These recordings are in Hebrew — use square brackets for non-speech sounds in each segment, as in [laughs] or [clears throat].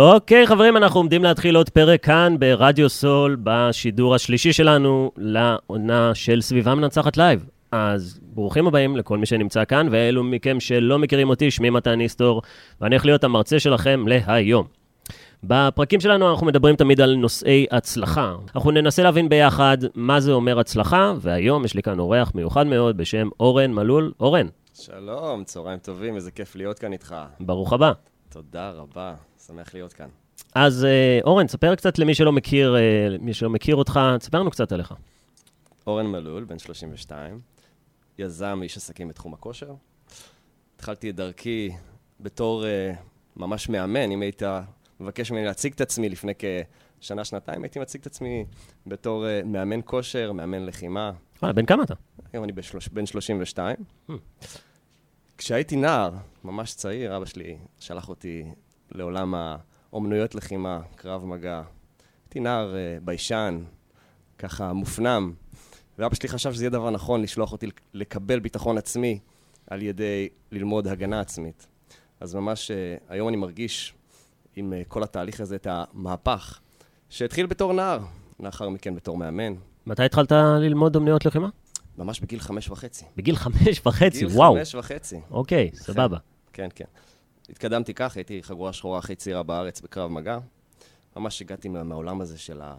אוקיי, חברים, אנחנו עומדים להתחיל עוד פרק כאן ברדיו סול, בשידור השלישי שלנו לעונה של סביבה מנצחת live. אז ברוכים הבאים לכל מי שנמצא כאן, ואלו מכם שלא מכירים אותי, שמי מתן איסטור, ואני הולך להיות המרצה שלכם להיום. בפרקים שלנו אנחנו מדברים תמיד על נושאי הצלחה. אנחנו ננסה להבין ביחד מה זה אומר הצלחה, והיום יש לי כאן אורח מיוחד מאוד בשם אורן מלול. אורן, שלום, צהריים טובים, איזה כיף להיות כאן איתך. ברוך הבא. תודה רבה, שמח להיות כאן. אז אה, אורן, ספר קצת למי שלא מכיר, אה, מי שלא מכיר אותך, תספר לנו קצת עליך. אורן מלול, בן 32, יזם, איש עסקים בתחום הכושר. התחלתי את דרכי בתור uh, ממש מאמן, אם היית מבקש ממני להציג את עצמי לפני כשנה, שנתיים, הייתי מציג את עצמי בתור uh, מאמן כושר, מאמן לחימה. וואלה, בן כמה אתה? היום אני בשלוש, בן 32. Hmm. כשהייתי נער, ממש צעיר, אבא שלי שלח אותי לעולם האומנויות לחימה, קרב מגע. הייתי נער uh, ביישן, ככה מופנם, ואבא שלי חשב שזה יהיה דבר נכון לשלוח אותי לקבל ביטחון עצמי על ידי ללמוד הגנה עצמית. אז ממש uh, היום אני מרגיש עם uh, כל התהליך הזה את המהפך שהתחיל בתור נער, לאחר מכן בתור מאמן. מתי התחלת ללמוד אומנויות לחימה? ממש בגיל חמש וחצי. בגיל חמש וחצי, וואו. בגיל חמש וחצי. אוקיי, סבבה. כן, כן. התקדמתי כך, הייתי חגורה שחורה הכי צעירה בארץ בקרב מגע. ממש הגעתי מהעולם הזה של ה...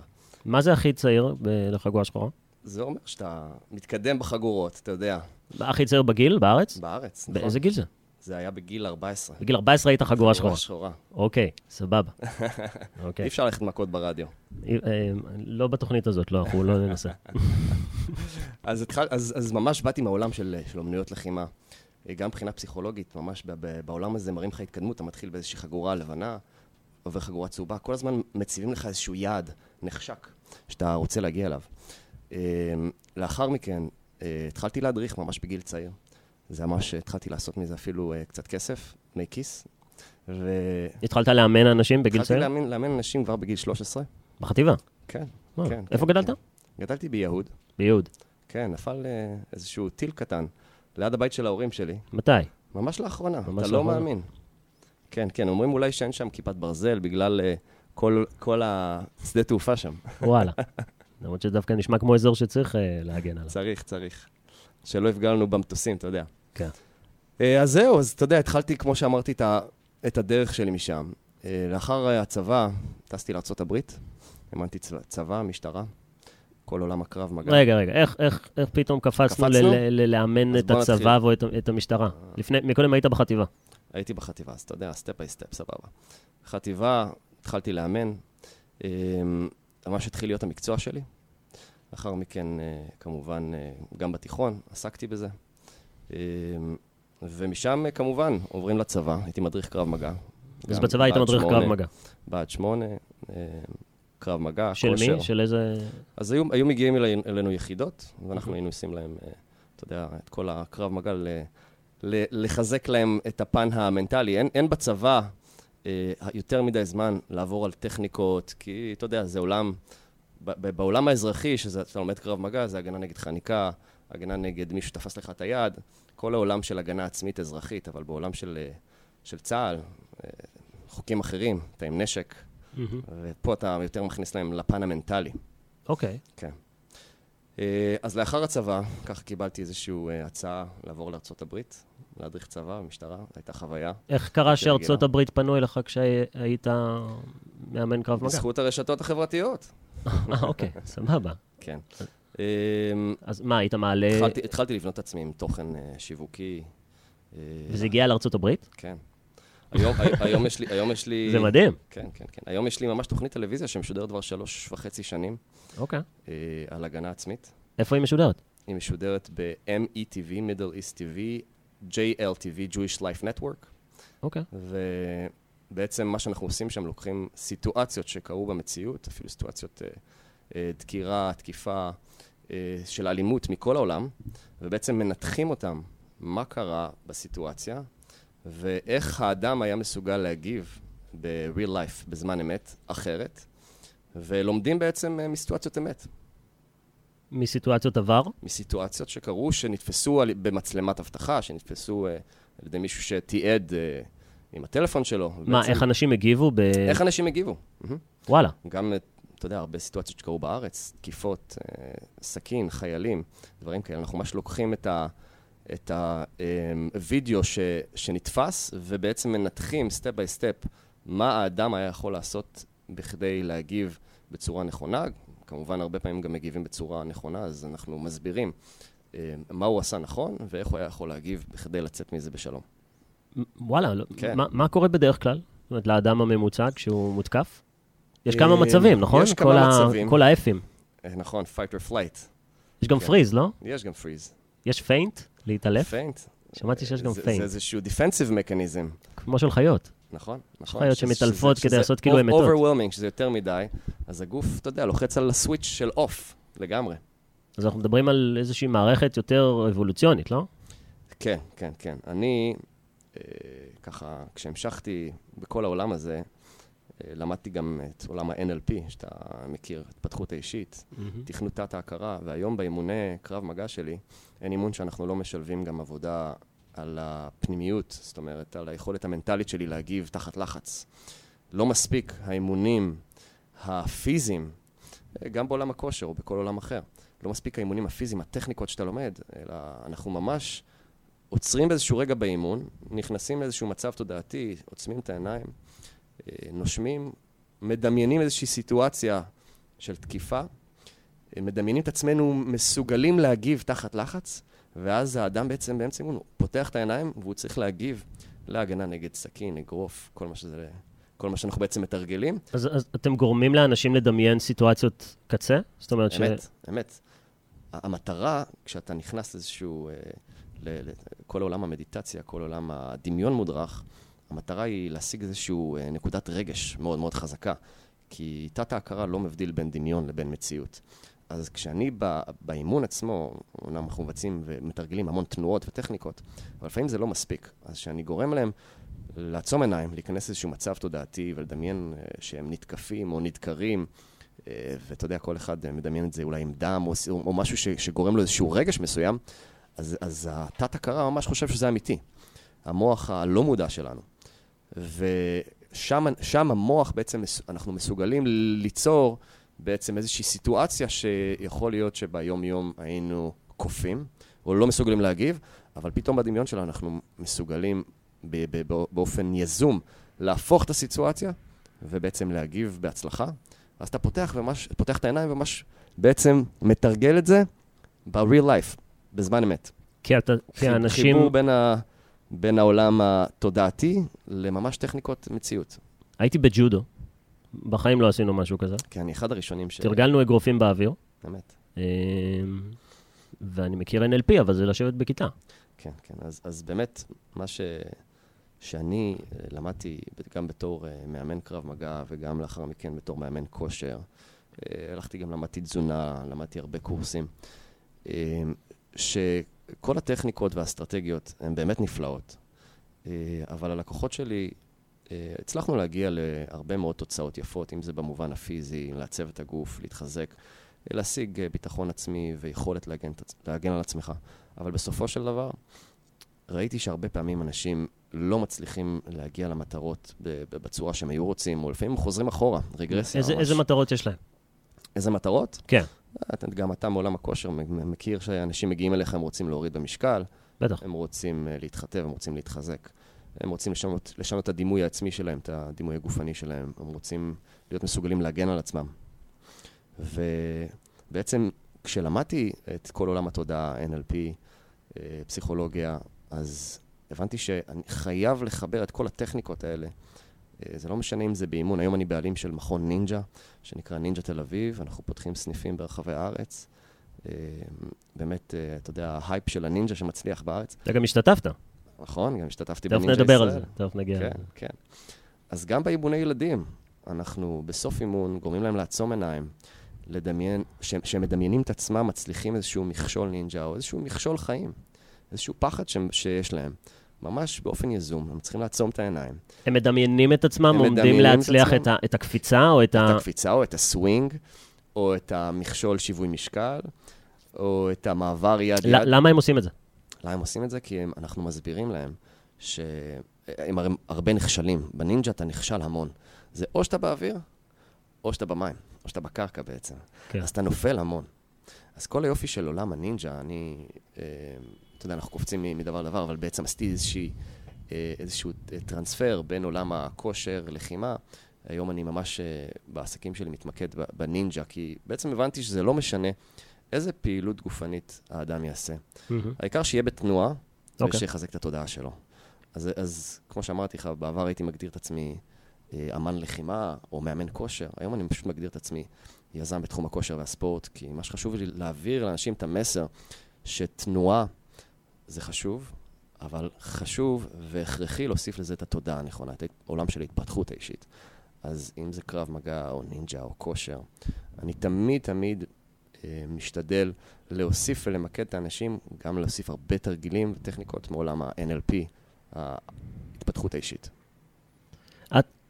מה זה הכי צעיר לחגורה שחורה? זה אומר שאתה מתקדם בחגורות, אתה יודע. הכי צעיר בגיל, בארץ? בארץ, נכון. באיזה גיל זה? זה היה בגיל 14. בגיל 14 היית חגורה שחורה. חגורה שחורה. אוקיי, סבבה. [laughs] אוקיי. אי אפשר ללכת מכות ברדיו. אה, לא בתוכנית הזאת, לא, אנחנו לא ננסה. [laughs] אז, התחל, אז, אז ממש באתי מהעולם של, של אומנויות לחימה. גם מבחינה פסיכולוגית, ממש בעולם הזה מראים לך התקדמות, אתה מתחיל באיזושהי חגורה לבנה, עובר חגורה צהובה, כל הזמן מציבים לך איזשהו יעד נחשק שאתה רוצה להגיע אליו. אמ, לאחר מכן, אה, התחלתי להדריך ממש בגיל צעיר. זה ממש, התחלתי לעשות מזה אפילו אה, קצת כסף, דמי כיס. ו... התחלת לאמן אנשים בגיל צעיר? התחלתי לאמן, לאמן אנשים כבר בגיל 13. בחטיבה? כן. אה, כן איפה כן, גדלת? כן. גדלתי ביהוד. ביהוד. כן, נפל אה, איזשהו טיל קטן ליד הבית של ההורים שלי. מתי? ממש לאחרונה, ממש אתה לא לאחרונה. מאמין. כן, כן, אומרים אולי שאין שם כיפת ברזל בגלל אה, כל, כל השדה תעופה שם. וואלה. [laughs] למרות שדווקא נשמע כמו אזור שצריך אה, להגן עליו. צריך, צריך. שלא יפגע לנו במטוסים, אתה יודע. כן. אה, אז זהו, אז אתה יודע, התחלתי, כמו שאמרתי, את, ה, את הדרך שלי משם. אה, לאחר הצבא, טסתי לארה"ב, אימנתי צבא, משטרה, כל עולם הקרב מגע. רגע, רגע, איך, איך, איך פתאום קפצנו קפצנו? ל- ל- לאמן אז את הצבא נתחיל. ואת את המשטרה? לפני, מקודם היית בחטיבה. הייתי בחטיבה, אז אתה יודע, step by step, סבבה. חטיבה, התחלתי לאמן, אה, ממש התחיל להיות המקצוע שלי. לאחר מכן, אה, כמובן, אה, גם בתיכון, עסקתי בזה. אה, ומשם, אה, כמובן, עוברים לצבא, הייתי מדריך קרב מגע. אז בצבא היית בה"ד מדריך קרב מגע. בה"ד שמונה, אה, קרב מגע, של כושר. מי? של איזה... אז היו, היו מגיעים אלי, אלינו יחידות, ואנחנו היינו עושים להם, אה, אתה יודע, את כל הקרב מגע, ל, ל, לחזק להם את הפן המנטלי. אין, אין בצבא אה, יותר מדי זמן לעבור על טכניקות, כי אתה יודע, זה עולם, ב, ב, בעולם האזרחי, שאתה לומד קרב מגע, זה הגנה נגד חניקה, הגנה נגד מישהו שתפס לך את היד, כל העולם של הגנה עצמית אזרחית, אבל בעולם של, אה, של צה"ל, אה, חוקים אחרים, אתה עם נשק. ופה אתה יותר מכניס להם לפן המנטלי. אוקיי. כן. אה, אז לאחר הצבא, ככה קיבלתי איזושהי אה, הצעה לעבור לארה"ב, להדריך צבא במשטרה, הייתה חוויה. איך קרה שארצות. הברית פנו אליך כשהיית מאמן קרב מגע? בזכות הרשתות החברתיות. אה, אוקיי, [laughs] סבבה. כן. אה, אז מה, היית מעלה... התחלתי, לבנות את עצמי עם תוכן שיווקי. וזה הגיע לארצות הברית? כן. היום, הי- היום יש לי, היום יש לי... זה מדהים. כן, כן, כן. היום יש לי ממש תוכנית טלוויזיה שמשודרת כבר שלוש וחצי שנים אוקיי. אה, על הגנה עצמית. איפה היא משודרת? היא משודרת ב-METV, Middle East TV, JLTV, Jewish Life Network. אוקיי. ובעצם מה שאנחנו עושים שם, לוקחים סיטואציות שקרו במציאות, אפילו סיטואציות אה, אה, דקירה, תקיפה אה, של אלימות מכל העולם, ובעצם מנתחים אותם, מה קרה בסיטואציה, ואיך האדם היה מסוגל להגיב ב-real life, בזמן אמת, אחרת, ולומדים בעצם אה, מסיטואציות אמת. מסיטואציות עבר? מסיטואציות שקרו, שנתפסו על, במצלמת אבטחה, שנתפסו uh, על ידי מישהו שתיעד uh, עם הטלפון שלו. מה, ובעצם- איך אנשים הגיבו ב... איך אנשים הגיבו? וואלה. גם, אתה יודע, הרבה סיטואציות שקרו בארץ, תקיפות, אה, סכין, חיילים, דברים כאלה. אנחנו ממש לוקחים את ה... את הווידאו ש, שנתפס, ובעצם מנתחים step by step מה האדם היה יכול לעשות בכדי להגיב בצורה נכונה. כמובן, הרבה פעמים גם מגיבים בצורה נכונה, אז אנחנו מסבירים אה, מה הוא עשה נכון, ואיך הוא היה יכול להגיב בכדי לצאת מזה בשלום. וואלה, לא- כן. מה, מה קורה בדרך כלל? זאת אומרת, לאדם הממוצע כשהוא מותקף? יש אה, כמה מצבים, נכון? יש כמה מצבים. כל ה F-ים. אה, נכון, fight or flight. יש גם כן. freeze, לא? יש גם freeze. יש faint? להתעלף? faint. שמעתי שיש גם faint. זה איזשהו defensive mechanism. כמו של חיות. נכון, נכון. חיות שמתעלפות כדי לעשות כאילו הן מתות. overwhelming, שזה יותר מדי, אז הגוף, אתה יודע, לוחץ על הסוויץ' של off, לגמרי. אז אנחנו מדברים על איזושהי מערכת יותר אבולוציונית, לא? כן, כן, כן. אני, אה, ככה, כשהמשכתי בכל העולם הזה, למדתי גם את עולם ה-NLP, שאתה מכיר, התפתחות האישית, תכנות תת-ההכרה, והיום באימוני קרב מגע שלי, אין אימון שאנחנו לא משלבים גם עבודה על הפנימיות, זאת אומרת, על היכולת המנטלית שלי להגיב תחת לחץ. לא מספיק האימונים הפיזיים, אה, גם בעולם הכושר או בכל עולם אחר. לא מספיק האימונים הפיזיים, הטכניקות שאתה לומד, אלא אנחנו ממש עוצרים באיזשהו רגע באימון, נכנסים לאיזשהו מצב תודעתי, עוצמים את העיניים, אה, נושמים, מדמיינים איזושהי סיטואציה של תקיפה, מדמיינים את עצמנו מסוגלים להגיב תחת לחץ, ואז האדם בעצם באמצע אימון, הוא פותח את העיניים והוא צריך להגיב להגנה נגד סכין, אגרוף, כל מה שזה... כל מה שאנחנו בעצם מתרגלים. אז, אז אתם גורמים לאנשים לדמיין סיטואציות קצה? זאת אומרת ש... אמת, אמת. המטרה, כשאתה נכנס לאיזשהו, אה, ל- ל- כל עולם המדיטציה, כל עולם הדמיון מודרך, המטרה היא להשיג איזשהו אה, נקודת רגש מאוד מאוד חזקה. כי תת-ההכרה לא מבדיל בין דמיון לבין מציאות. אז כשאני ב- באימון עצמו, אומנם אנחנו מבצעים ומתרגלים המון תנועות וטכניקות, אבל לפעמים זה לא מספיק. אז כשאני גורם להם לעצום עיניים, להיכנס לאיזשהו מצב תודעתי ולדמיין אה, שהם נתקפים או נדקרים, אה, ואתה יודע, כל אחד מדמיין את זה אולי עם דם או, או משהו ש, שגורם לו איזשהו רגש מסוים, אז, אז התת-הכרה ממש חושב שזה אמיתי. המוח הלא מודע שלנו. ושם שם המוח בעצם, אנחנו מסוגלים ליצור בעצם איזושהי סיטואציה שיכול להיות שביום-יום היינו קופים, או לא מסוגלים להגיב, אבל פתאום בדמיון שלנו אנחנו מסוגלים באופן יזום להפוך את הסיטואציה ובעצם להגיב בהצלחה. אז אתה פותח, ומש, פותח את העיניים וממש בעצם מתרגל את זה ב-real life, בזמן אמת. כי, אתה, כי האנשים... חיבור בין, ה, בין העולם התודעתי לממש טכניקות מציאות. הייתי בג'ודו, בחיים לא עשינו משהו כזה. כי אני אחד הראשונים ש... תרגלנו אגרופים באוויר, באמת. אמ, ואני מכיר NLP, אבל זה לשבת בכיתה. כן, כן. אז, אז באמת, מה ש... שאני אה, למדתי גם בתור אה, מאמן קרב מגע וגם לאחר מכן בתור מאמן כושר, אה, הלכתי גם למדתי תזונה, למדתי הרבה קורסים, אה, שכל הטכניקות והאסטרטגיות הן באמת נפלאות, אה, אבל הלקוחות שלי, אה, הצלחנו להגיע להרבה מאוד תוצאות יפות, אם זה במובן הפיזי, לעצב את הגוף, להתחזק, להשיג אה, ביטחון עצמי ויכולת להגן, להגן על עצמך. אבל בסופו של דבר, ראיתי שהרבה פעמים אנשים לא מצליחים להגיע למטרות בצורה שהם היו רוצים, או לפעמים חוזרים אחורה, רגרסיה איזה, ממש. איזה מטרות יש להם? איזה מטרות? כן. גם אתה מעולם הכושר מכיר שאנשים מגיעים אליך, הם רוצים להוריד במשקל, בטח. הם רוצים אה, להתחתב, הם רוצים להתחזק. הם רוצים לשנות, לשנות את הדימוי העצמי שלהם, את הדימוי הגופני שלהם. הם רוצים להיות מסוגלים להגן על עצמם. ובעצם, כשלמדתי את כל עולם התודעה, NLP, אה, פסיכולוגיה, אז הבנתי שאני חייב לחבר את כל הטכניקות האלה. אה, זה לא משנה אם זה באימון, היום אני בעלים של מכון נינג'ה, שנקרא נינג'ה תל אביב, אנחנו פותחים סניפים ברחבי הארץ. אה, באמת, אה, אתה יודע, ההייפ של הנינג'ה שמצליח בארץ. אתה גם השתתפת. נכון, גם השתתפתי תכף בנינג'ה ישראל. נדבר על זה, תכף נגיע. כן, כן. אז גם באימוני ילדים, אנחנו בסוף אימון גורמים להם לעצום עיניים, לדמיין, שהם, שהם מדמיינים את עצמם, מצליחים איזשהו מכשול נינג'ה או איזשהו מכשול חיים, איזשהו פחד ש, שיש להם. ממש באופן יזום, הם צריכים לעצום את העיניים. הם מדמיינים את עצמם, עומדים את להצליח עצמם. את, ה, את הקפיצה או את ה... את הקפיצה או את הסווינג, או את המכשול שיווי משקל, או את המעבר יד יד. למה הם עושים את זה? למה הם עושים את זה? כי הם, אנחנו מסבירים להם הם הר- הרבה נכשלים. בנינג'ה אתה נכשל המון. זה או שאתה באוויר, או שאתה במים, או שאתה בקרקע בעצם. כן. אז אתה נופל המון. אז כל היופי של עולם הנינג'ה, אני, אה, אתה יודע, אנחנו קופצים מדבר לדבר, אבל בעצם עשיתי איזושהי, אה, איזשהו אה, טרנספר בין עולם הכושר, לחימה. היום אני ממש אה, בעסקים שלי מתמקד בנינג'ה, כי בעצם הבנתי שזה לא משנה איזה פעילות גופנית האדם יעשה. מהמם. העיקר שיהיה בתנועה, אוקיי. ושיחזק את התודעה שלו. אז, אז כמו שאמרתי לך, בעבר הייתי מגדיר את עצמי אמן לחימה או מאמן כושר. היום אני פשוט מגדיר את עצמי יזם בתחום הכושר והספורט, כי מה שחשוב לי להעביר לאנשים את המסר שתנועה זה חשוב, אבל חשוב והכרחי להוסיף לזה את התודעה הנכונה, את העולם של ההתפתחות האישית. אז אם זה קרב מגע או נינג'ה או כושר, אני תמיד תמיד אה, משתדל להוסיף ולמקד את האנשים, גם להוסיף הרבה תרגילים וטכניקות מעולם ה-NLP, ההתפתחות האישית.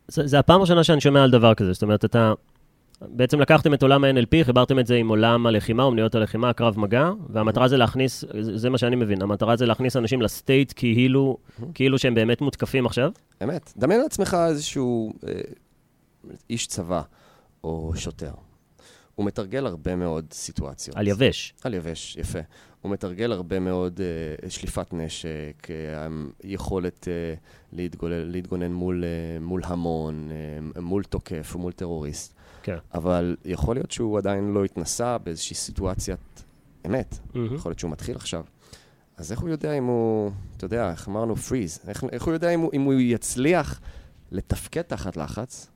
זה, זה הפעם הראשונה שאני שומע על דבר כזה, זאת אומרת, אתה... בעצם לקחתם את עולם ה-NLP, חיברתם את זה עם עולם הלחימה, אומנויות הלחימה, הקרב מגע, והמטרה זה להכניס, זה, מה שאני מבין, המטרה זה להכניס אנשים לסטייט כאילו, כאילו שהם באמת מותקפים עכשיו. אמת. דמיין לעצמך איזשהו אה, איש צבא או שוטר. הוא מתרגל הרבה מאוד סיטואציות. על יבש. על יבש, יפה. הוא מתרגל הרבה מאוד אה, שליפת נשק, אה, יכולת אה, להתגולל, להתגונן מול, אה, מול המון, אה, מול תוקף ומול טרוריסט. כן. אבל יכול להיות שהוא עדיין לא התנסה באיזושהי סיטואציית אמת. מהמם. יכול להיות שהוא מתחיל עכשיו. אז איך הוא יודע אם הוא, אתה יודע, איך אמרנו פריז, איך, איך הוא יודע אם הוא, אם הוא יצליח לתפקד תחת לחץ,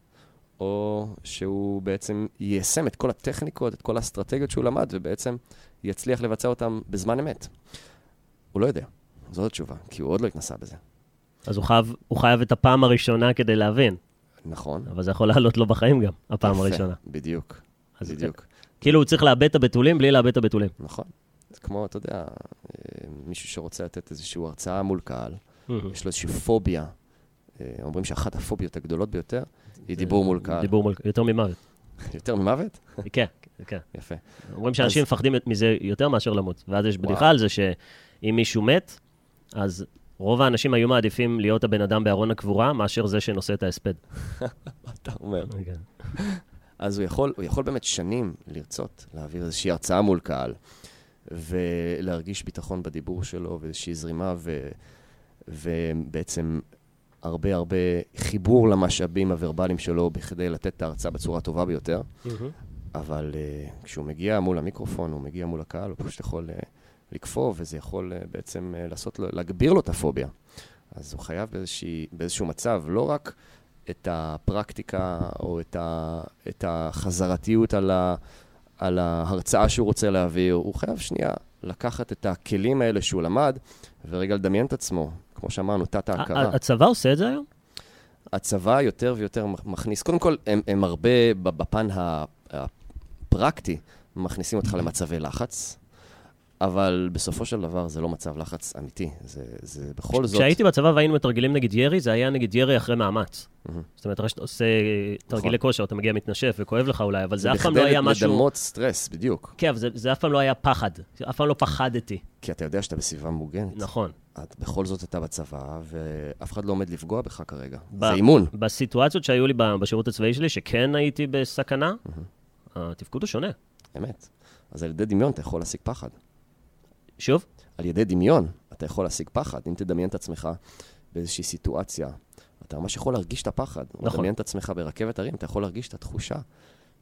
או שהוא בעצם יישם את כל הטכניקות, את כל האסטרטגיות שהוא למד, ובעצם יצליח לבצע אותם בזמן אמת. הוא לא יודע, זאת התשובה, כי הוא עוד לא התנסה בזה. אז הוא חייב, הוא חייב את הפעם הראשונה כדי להבין, נכון? אבל זה יכול לעלות לו בחיים גם, הפעם יפה, הראשונה. בדיוק, אז בדיוק. כאילו הוא צריך לאבד את הבתולים בלי לאבד את הבתולים. נכון. זה כמו, אתה יודע, אה, מישהו שרוצה לתת איזושהי הרצאה מול קהל. יש לו איזושהי פוביה. אה, אומרים שאחת הפוביות הגדולות ביותר היא דיבור מול קהל. דיבור מול, יותר ממוות. [laughs] יותר ממוות? [laughs] כן, כן. יפה. אומרים שאנשים מפחדים מזה יותר מאשר למות. ואז יש בדיחה. על זה שאם מישהו מת, אז רוב האנשים היו מעדיפים להיות הבן אדם בארון הקבורה, מאשר זה שנושא את ההספד. מה אתה אומר? כן. אז הוא יכול, הוא יכול באמת שנים לרצות להעביר איזושהי הרצאה מול קהל, ולהרגיש ביטחון בדיבור שלו, ואיזושהי זרימה, ו, ובעצם הרבה הרבה חיבור למשאבים הוורבליים שלו בכדי לתת את ההרצאה בצורה הטובה ביותר. אבל uh, כשהוא מגיע מול המיקרופון, הוא מגיע מול הקהל, הוא פשוט יכול uh, לקפוא, וזה יכול uh, בעצם uh, לעשות לו, להגביר לו את הפוביה. אז הוא חייב באיזושהי, באיזשהו מצב, לא רק את הפרקטיקה או את, ה, את החזרתיות על, ה, על ההרצאה שהוא רוצה להעביר, הוא חייב שנייה לקחת את הכלים האלה שהוא למד, ורגע לדמיין את עצמו, כמו שאמרנו, תת-ההכרה. הצבא עושה את זה היום? הצבא יותר ויותר מכניס, קודם כל, הם, הם הרבה בפן הפרקטי, מכניסים אותך למצבי לחץ, אבל בסופו של דבר זה לא מצב לחץ אמיתי, זה, זה בכל זאת... כשהייתי בצבא והיינו מתרגלים נגיד ירי, זה היה נגיד ירי אחרי מאמץ. מהמם. זאת אומרת, אחרי שאתה עושה תרגילי נכון. כושר, אתה מגיע מתנשף וכואב לך אולי, אבל זה אף פעם לא בכדי היה משהו... לדמות סטרס, בדיוק. כן, אבל זה- זה אף פעם לא היה פחד. אף פעם לא פחדתי. כי אתה יודע שאתה בסביבה מוגנת. נכון. את, בכל זאת אתה בצבא, ואף אחד לא עומד לפגוע בך כרגע. ב- זה אימון. בסיטואציות שהיו לי בשירות הצבאי שלי, שכן הייתי בסכנה, התפקוד הוא שונה. אמת. אז על ידי דמיון אתה יכול להשיג פחד. שוב, על ידי דמיון אתה יכול להשיג פחד. אם תדמיין את עצמך באיזושהי סיטואציה, אתה ממש יכול להרגיש את הפחד. או נכון. לדמיין את עצמך ברכבת הרים, אתה יכול להרגיש את התחושה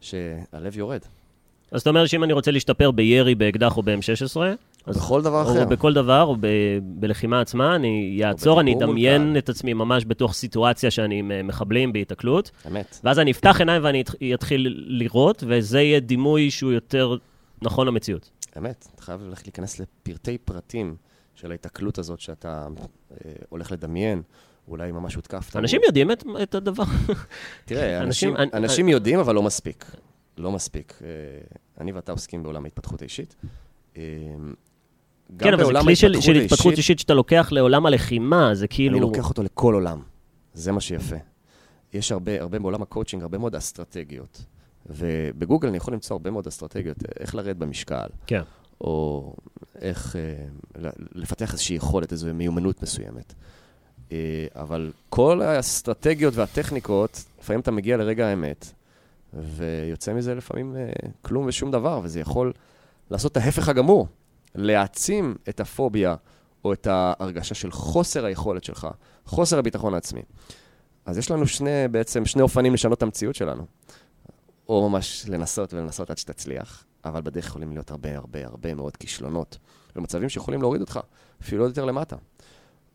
שהלב יורד. אז זאת אומרת שאם אני רוצה להשתפר בירי, באקדח או ב-M16, אז... בכל דבר אחר. או בכל דבר, או ב- בלחימה עצמה, אני אעצור, אני אדמיין. את עצמי ממש בתוך סיטואציה שאני עם מחבלים בהיתקלות, אמת. ואז אני אפתח עיניים ואני אתח- אתחיל לראות, וזה יהיה דימוי שהוא יותר נכון למציאות. אמת. אתה חייב ללכת להיכנס לפרטי פרטים של ההיתקלות הזאת שאתה אה, הולך לדמיין. אולי ממש הותקפת. אנשים יודעים את, את הדבר. תראה, [laughs] אנשים- אנשים, אני- אנשים יודעים, אבל לא מספיק. לא מספיק. אה, אני ואתה עוסקים בעולם ההתפתחות האישית. אה, כן, אבל זה כלי של, של התפתחות האישית, אישית שאתה לוקח לעולם הלחימה, זה כאילו... אני לוקח אותו לכל עולם. זה מה שיפה. יש הרבה, הרבה בעולם הקואוצ'ינג, הרבה מאוד אסטרטגיות. ובגוגל אני יכול למצוא הרבה מאוד אסטרטגיות, איך לרדת במשקל, כן. או איך אה, לפתח איזושהי יכולת, איזו מיומנות מסוימת. אה, אבל כל האסטרטגיות והטכניקות, לפעמים אתה מגיע לרגע האמת, ויוצא מזה לפעמים אה, כלום ושום דבר, וזה יכול לעשות את ההפך הגמור, להעצים את הפוביה או את ההרגשה של חוסר היכולת שלך, חוסר הביטחון העצמי. אז יש לנו שני, בעצם, שני אופנים לשנות את המציאות שלנו. או ממש לנסות ולנסות עד שתצליח, אבל בדרך יכולים להיות הרבה הרבה הרבה מאוד כישלונות, ומצבים שיכולים להוריד אותך, אפילו עוד יותר למטה.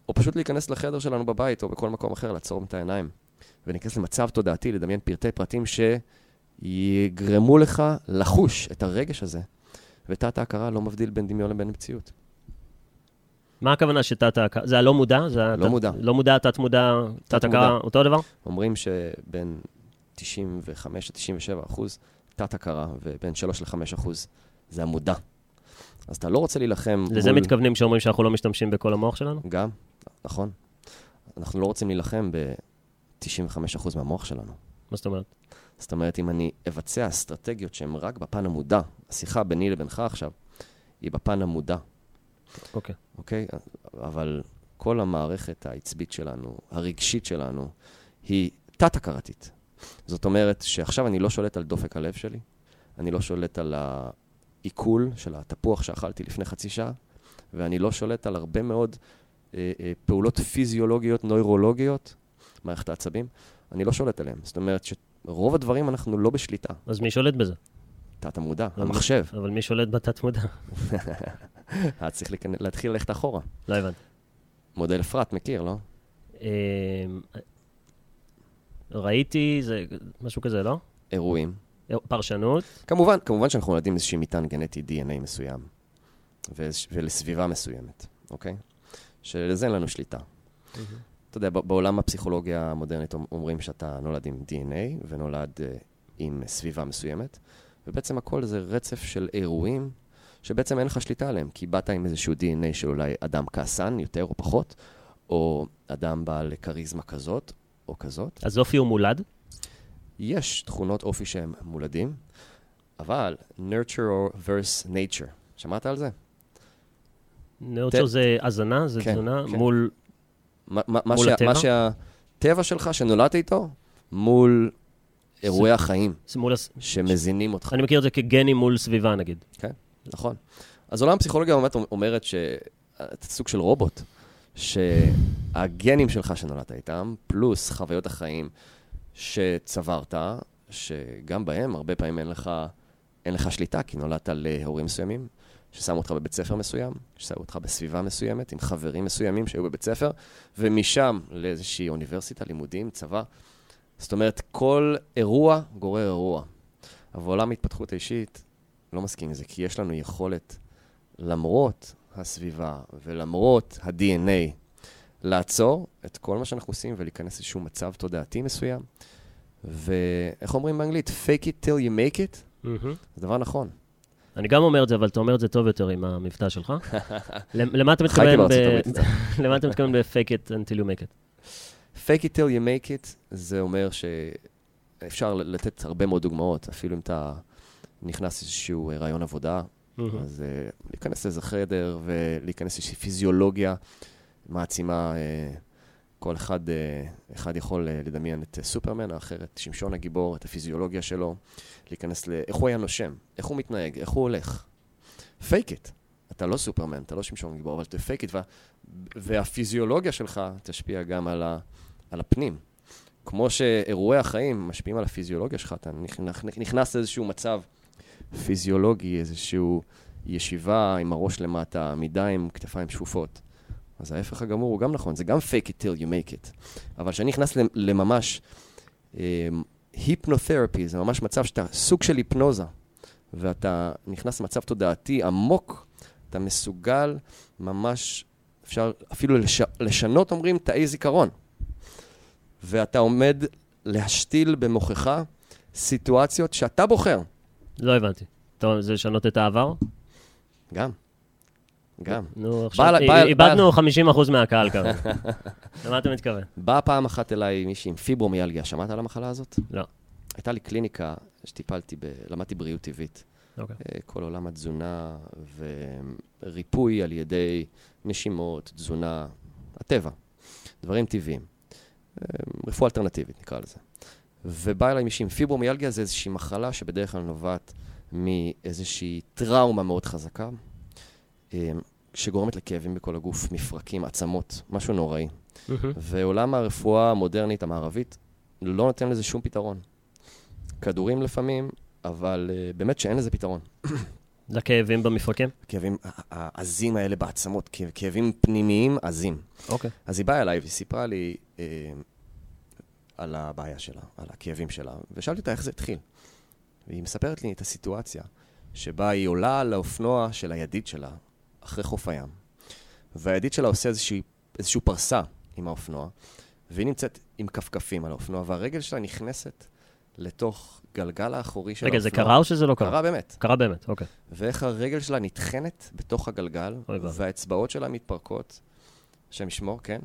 או פשוט להיכנס לחדר שלנו בבית או בכל מקום אחר, לעצור את העיניים, ולהיכנס למצב תודעתי, לדמיין פרטי פרטים שיגרמו לך לחוש את הרגש הזה. ותת ההכרה לא מבדיל בין דמיון לבין מציאות. מה הכוונה שתת ההכרה? זה הלא מודע? זה לא התת- מודע. לא מודע, תת מודע, תת תת הכרה. אותו דבר? אומרים שבין 95 ל-97 אחוז תת הכרה, ובין 3 ל-5 אחוז זה המודע. אז אתה לא רוצה להילחם לזה מתכוונים שאומרים שאנחנו לא משתמשים בכל המוח שלנו? גם, נכון. אנחנו לא רוצים להילחם ב-95% מהמוח שלנו. מה זאת אומרת? זאת אומרת, אם אני אבצע אסטרטגיות שהן רק בפן המודע, השיחה ביני לבינך עכשיו, היא בפן המודע, אוקיי. אוקיי? אבל כל המערכת העצבית שלנו, הרגשית שלנו, היא תת-הכרתית. זאת אומרת שעכשיו אני לא שולט על דופק הלב שלי, אני לא שולט על העיכול של התפוח שאכלתי לפני חצי שעה, ואני לא שולט על הרבה מאוד אה, אה, פעולות פיזיולוגיות, נוירולוגיות, מערכת העצבים, אני לא שולט עליהן. זאת אומרת שרוב הדברים אנחנו לא בשליטה. אז מי שולט בזה? תת-המודע, המחשב. אבל מי שולט בתת מודע? [laughs] היה צריך להתחיל ללכת אחורה. לא הבנתי. מודל אפרת, מכיר, לא? ראיתי, זה משהו כזה, לא? אירועים. פרשנות. כמובן, כמובן שאנחנו נולדים איזושהי מטען גנטי DNA מסוים, ולסביבה מסוימת, אוקיי? שלזה אין לנו שליטה. אתה יודע, בעולם הפסיכולוגיה המודרנית אומ- אומרים שאתה נולד עם DNA ונולד uh, עם סביבה מסוימת, ובעצם הכל זה רצף של אירועים שבעצם אין לך שליטה עליהם, כי באת עם איזשהו DNA של אולי אדם כעסן יותר או פחות, או אדם בעל כריזמה כזאת או כזאת. אז אופי הוא מולד? יש תכונות אופי שהם מולדים, אבל nurture or verse nature, שמעת על זה? נאוצ'ר זה הזנה, זה כן, תזונה, כן. מול... מה, מה, מה מול שה- הטבע? מה שהטבע שלך שנולדת איתו, מול אירועי החיים זה מול... הס- שמזינים אותך, אני מכיר את זה כגנים מול סביבה, נגיד. נכון? אז עולם הפסיכולוגיה באמת אומרת שאתה סוג של רובוט, שהגנים שלך שנולדת איתם, פלוס חוויות החיים שצברת, שגם בהם הרבה פעמים אין לך, אין לך שליטה, כי נולדת להורים מסוימים, ששמו אותך בבית ספר מסוים, ששמו אותך בסביבה מסוימת, עם חברים מסוימים שהיו בבית ספר, ומשם לאיזושהי אוניברסיטה, לימודים, צבא. זאת אומרת, כל אירוע גורר אירוע. אבל עולם ההתפתחות האישית לא מסכים עם זה, כי יש לנו יכולת, למרות הסביבה ולמרות ה-DNA, לעצור את כל מה שאנחנו עושים ולהיכנס לאיזשהו מצב תודעתי מסוים. ואיך אומרים באנגלית? fake it till you make it? מהמם. זה דבר נכון. אני גם אומר את זה, אבל אתה אומר את זה טוב יותר עם המבטא שלך. [laughs] למ- למה אתה מתכוון ב-. [laughs] למה אתה מתכוון ב-fake it until you make it? fake it till you make it, זה אומר שאפשר לתת הרבה מאוד דוגמאות, אפילו אם אתה נכנס לאיזשהו רעיון עבודה, מהמם. אז uh, להיכנס לאיזה חדר ולהיכנס לאיזושהי פיזיולוגיה מעצימה. Uh, כל אחד, uh, אחד יכול uh, לדמיין את סופרמן, האחר את שמשון הגיבור, את הפיזיולוגיה שלו, להיכנס ל... איך הוא היה נושם, איך הוא מתנהג, איך הוא הולך. fake it. אתה לא סופרמן, אתה לא שמשון הגיבור, אבל ת fake it, וה... והפיזיולוגיה שלך תשפיע גם על, ה... על הפנים. כמו שאירועי החיים משפיעים על הפיזיולוגיה שלך, אתה נכנס לאיזשהו מצב פיזיולוגי, איזשהו ישיבה עם הראש למטה, עמידה עם כתפיים שפופות. אז ההפך הגמור הוא גם נכון, זה גם fake it till you make it. אבל כשאני נכנס למ- לממש hypnotherapy, זה ממש מצב שאתה סוג של היפנוזה, ואתה נכנס למצב תודעתי עמוק, אתה מסוגל ממש, אפשר אפילו לש, לשנות, אומרים, תאי זיכרון. ואתה עומד להשתיל במוחך סיטואציות שאתה בוחר. לא הבנתי. טוב, זה לשנות את העבר? גם. גם. נו, עכשיו, איבדנו 50% מהקהל כרגע. [laughs] למה אתה מתכוון? באה פעם אחת אליי מישהי עם פיברומיאלגיה, שמעת על המחלה הזאת? לא. הייתה לי קליניקה שטיפלתי, ב... למדתי בריאות טבעית. אוקיי. אה, כל עולם התזונה וריפוי על ידי נשימות, תזונה, הטבע. דברים טבעיים. אה, רפואה אלטרנטיבית, נקרא לזה. ובא אליי מישהי עם פיברומיאלגיה, זה איזושהי מחלה שבדרך כלל נובעת מאיזושהי טראומה מאוד חזקה, אה, שגורמת לכאבים בכל הגוף, מפרקים, עצמות, משהו נוראי. ועולם הרפואה המודרנית המערבית לא נותן לזה שום פתרון. כדורים לפעמים, אבל uh, באמת שאין לזה פתרון. [clears throat] לכאבים במפרקים? כאבים העזים האלה בעצמות, כאבים פנימיים עזים. אוקיי. Okay. אז היא באה אליי והיא סיפרה לי uh, על הבעיה שלה, על הכאבים שלה, ושאלתי אותה איך זה התחיל. והיא מספרת לי את הסיטואציה שבה היא עולה על האופנוע של הידיד שלה אחרי חוף הים, והידיד שלה עושה איזושהי, איזושהי פרסה עם האופנוע, והיא נמצאת עם כפכפים על האופנוע, והרגל שלה נכנסת לתוך גלגל האחורי של רגע, האופנוע. רגע, זה קרה או שזה לא קרה? קרה באמת. קרה באמת, אוקיי. ואיך הרגל שלה נטחנת בתוך הגלגל, והאצבעות שלה מתפרקות, השם ישמור, כן?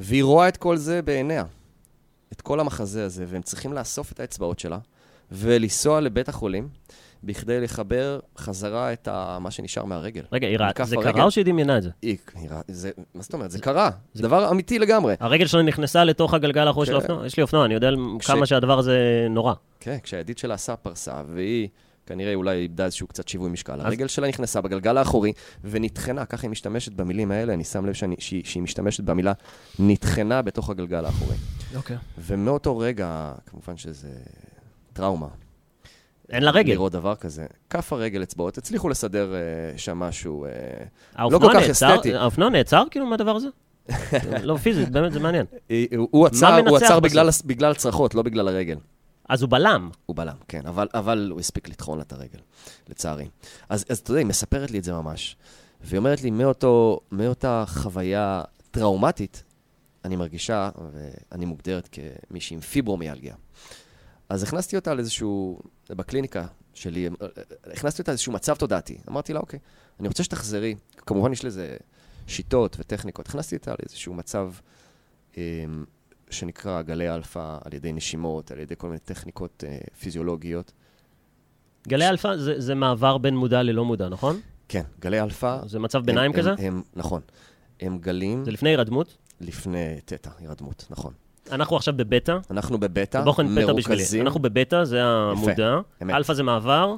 והיא רואה את כל זה בעיניה, את כל המחזה הזה, והם צריכים לאסוף את האצבעות שלה ולנסוע לבית החולים. בכדי לחבר חזרה את ה, מה שנשאר מהרגל. רגע, היא ראה, זה הרגל. קרה או שהיא דמיינה את זה? היא, היא זה, מה זאת אומרת? זה, זה קרה. זה דבר אמיתי לגמרי. הרגל שלה נכנסה לתוך הגלגל האחורי של כן. האופנוע? יש לי אופנוע, אני יודע כש... כמה שהדבר הזה נורא. כן, כשהידיד שלה עשה פרסה, והיא... כנראה אולי איבדה איזשהו קצת שיווי משקל. אז... הרגל שלה נכנסה בגלגל האחורי ונטחנה, ככה היא משתמשת במילים האלה, אני שם לב שאני, שהיא, שהיא משתמשת במילה נטחנה בתוך הגלגל האחורי. אוקיי. ומאותו רגע, כמובן שזה טראומה. אין לה רגל. לראות דבר כזה. כף הרגל, אצבעות, הצליחו לסדר uh, שם משהו uh, לא כל כך נעצר, אסתטי. האופנוע נעצר כאילו מהדבר הזה? [laughs] לא פיזית, באמת, זה מעניין. הוא עצר, הוא עצר בגלל, בגלל צרחות, לא בגלל הרגל. אז הוא בלם. הוא בלם, כן, אבל, אבל הוא הספיק לטחון לה את הרגל, לצערי. אז, אז אתה יודע, היא מספרת לי את זה ממש. והיא אומרת לי, מאותו, מאותה חוויה טראומטית, אני מרגישה, ואני מוגדרת כמישהי עם פיברומיאלגיה. אז הכנסתי אותה לאיזשהו, בקליניקה שלי, הכנסתי אותה לאיזשהו מצב תודעתי. אמרתי לה, אוקיי, אני רוצה שתחזרי. כמובן, יש לזה שיטות וטכניקות. הכנסתי אותה לאיזשהו מצב אה, שנקרא גלי אלפא, על ידי נשימות, על ידי כל מיני טכניקות אה, פיזיולוגיות. גלי אלפא זה, זה מעבר בין מודע ללא מודע, נכון? כן, גלי אלפא... זה מצב ביניים הם, כזה? הם, הם, נכון. הם גלים... זה לפני הירדמות? לפני תטא, הירדמות, נכון. אנחנו עכשיו בבטא. אנחנו בבטא, מרוכזים. אנחנו בבטא, זה המודע. אלפא זה מעבר.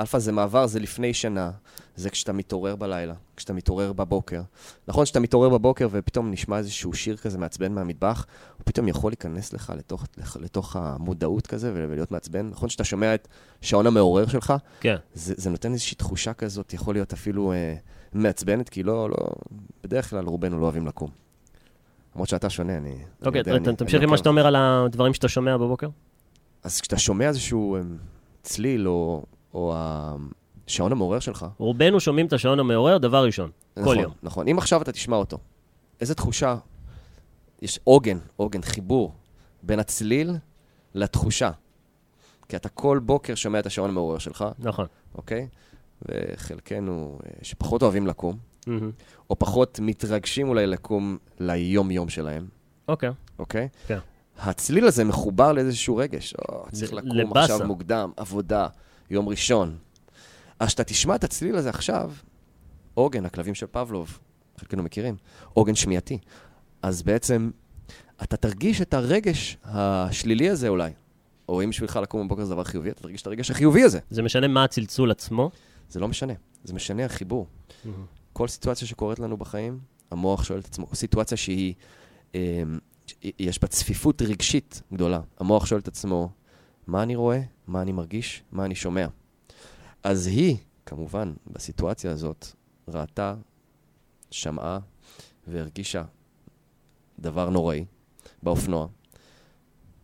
אלפא זה מעבר, זה לפני שינה. זה כשאתה מתעורר בלילה, כשאתה מתעורר בבוקר. נכון שאתה מתעורר בבוקר ופתאום נשמע איזשהו שיר כזה מעצבן מהמטבח, הוא פתאום יכול להיכנס לך לתוך, לתוך המודעות כזה ולהיות מעצבן. נכון שאתה שומע את שעון המעורר שלך? כן. זה, זה נותן איזושהי תחושה כזאת, יכול להיות אפילו אה, מעצבנת, כי לא, לא, בדרך כלל רובנו לא אוהבים לקום. למרות שאתה שונה, אני... אוקיי, תמשיך עם מה שאתה אומר על הדברים שאתה שומע בבוקר. אז כשאתה שומע איזשהו אמ, צליל, או, או השעון המעורר שלך... רובנו שומעים את השעון המעורר דבר ראשון, נכון, כל יום. נכון, אם עכשיו אתה תשמע אותו, איזה תחושה, יש עוגן, עוגן, חיבור, בין הצליל לתחושה. כי אתה כל בוקר שומע את השעון המעורר שלך. נכון. אוקיי? וחלקנו אה, שפחות אוהבים לקום, או פחות מתרגשים אולי לקום ליום-יום שלהם. אוקיי. אוקיי? כן. הצליל הזה מחובר לאיזשהו רגש. או, צריך לקום לבאסה. עכשיו מוקדם, עבודה, יום ראשון. אז כשאתה תשמע את הצליל הזה עכשיו, עוגן, הכלבים של פבלוב, חלקנו מכירים, עוגן שמיעתי. אז בעצם אתה תרגיש את הרגש השלילי הזה אולי. או אם בשבילך לקום בבוקר זה דבר חיובי, אתה תרגיש את הרגש החיובי הזה. זה משנה מה הצלצול עצמו? זה לא משנה, זה משנה החיבור. Mm-hmm. כל סיטואציה שקורית לנו בחיים, המוח שואל את עצמו, סיטואציה שהיא, אה, יש בה צפיפות רגשית גדולה. המוח שואל את עצמו, מה אני רואה, מה אני מרגיש, מה אני שומע. אז היא, כמובן, בסיטואציה הזאת, ראתה, שמעה והרגישה דבר נוראי באופנוע,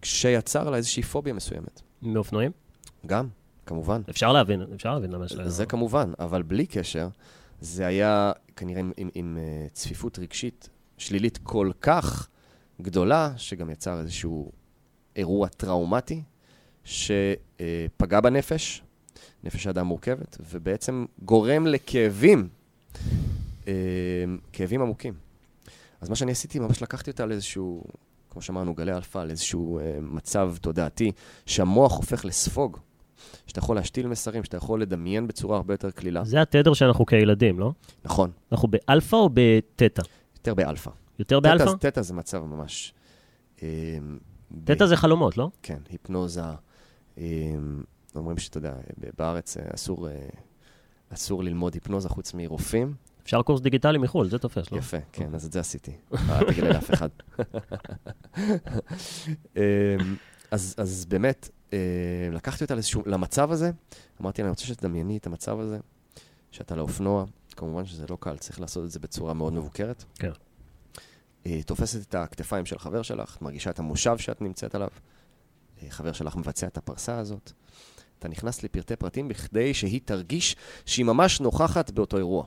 כשיצר לה איזושהי פוביה מסוימת. מאופנועים? גם, כמובן. אפשר להבין, אפשר להבין למה יש לה... זה כמובן, אבל בלי קשר, זה היה כנראה עם, עם, עם uh, צפיפות רגשית שלילית כל כך גדולה, שגם יצר איזשהו אירוע טראומטי, שפגע בנפש, נפש האדם מורכבת, ובעצם גורם לכאבים, uh, כאבים עמוקים. אז מה שאני עשיתי, ממש לקחתי אותה לאיזשהו, כמו שאמרנו, גלי אלפא, לאיזשהו uh, מצב תודעתי, שהמוח הופך לספוג. שאתה יכול להשתיל מסרים, שאתה יכול לדמיין בצורה הרבה יותר קלילה. זה התדר שאנחנו כילדים, לא? נכון. אנחנו באלפא או בתטא? יותר באלפא. יותר באלפא? תטא- תטא זה מצב ממש... אה, תטא זה חלומות, לא? כן, היפנוזה. אה, אומרים שאתה יודע, בארץ אה, אסור, אה, אסור ללמוד היפנוזה חוץ מרופאים. אפשר קורס דיגיטלי מחו"ל, זה תופס, לא? יפה, כן, אז את זה עשיתי. אל תגלה לאף אחד. אה, אז, אז באמת, אה, לקחתי אותה לאיזשהו, למצב הזה, אמרתי לה, אני רוצה שתדמייני את המצב הזה, שאתה על האופנוע, כמובן שזה לא קל, צריך לעשות את זה בצורה מאוד מבוקרת. כן. תופסת את הכתפיים של החבר שלך, מרגישה את המושב שאת נמצאת עליו, חבר שלך מבצע את הפרסה הזאת. אתה נכנס לפרטי פרטים בכדי שהיא תרגיש שהיא ממש נוכחת באותו אירוע.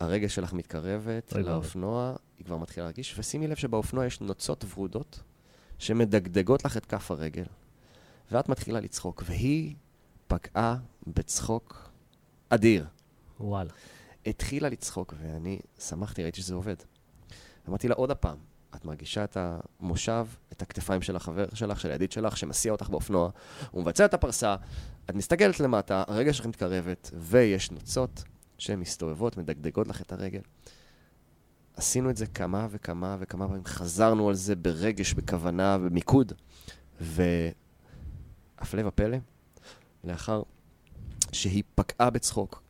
הרגל שלך מתקרבת. לאופנוע, היא כבר מתחילה להרגיש, ושימי לב שבאופנוע יש נוצות ורודות שמדגדגות לך את כף הרגל, ואת מתחילה לצחוק, והיא פגעה בצחוק אדיר. וואלה. התחילה לצחוק, ואני שמחתי, ראיתי שזה עובד. אמרתי לה עוד הפעם, את מרגישה את המושב, את הכתפיים של החבר שלך, של הידיד שלך, שמסיע אותך באופנוע, הוא מבצע את הפרסה, את מסתכלת למטה, הרגל שלך מתקרבת, ויש נוצות שמסתובבות, מדגדגות לך את הרגל. עשינו את זה כמה וכמה וכמה פעמים, חזרנו על זה ברגש, בכוונה, במיקוד, והפלא ופלא, לאחר שהיא פקעה בצחוק,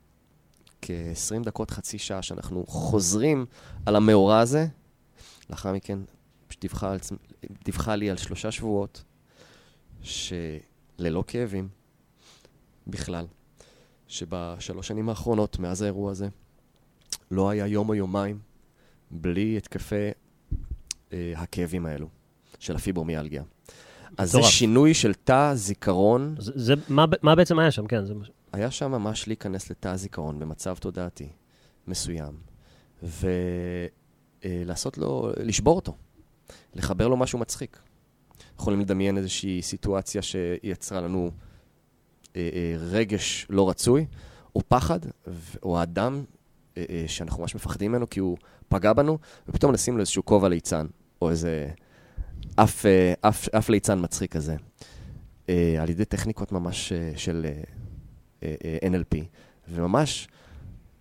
כ-20 דקות, חצי שעה, שאנחנו חוזרים על המאורע הזה. לאחר מכן, פשוט דיווחה, על, עצמ- דיווחה לי על שלושה שבועות, שללא כאבים בכלל, שבשלוש שנים האחרונות, מאז האירוע הזה, לא היה יום או יומיים בלי התקפי אה, הכאבים האלו, של הפיברומיאלגיה. אז זה. שינוי של תא זיכרון זה, זה, מה, מה בעצם היה שם? כן, זה... היה שם ממש להיכנס לתא הזיכרון במצב תודעתי מסוים, ולעשות לו, לשבור אותו, לחבר לו משהו מצחיק. יכולים לדמיין איזושהי סיטואציה שיצרה לנו אה, אה, רגש לא רצוי, או פחד, או אדם אה, אה, שאנחנו ממש מפחדים ממנו כי הוא פגע בנו, ופתאום נשים לו איזשהו כובע ליצן, או איזה אף, אה, אף, אף ליצן מצחיק כזה, אה, על ידי טכניקות ממש אה, של... אה, אה, אה, NLP, וממש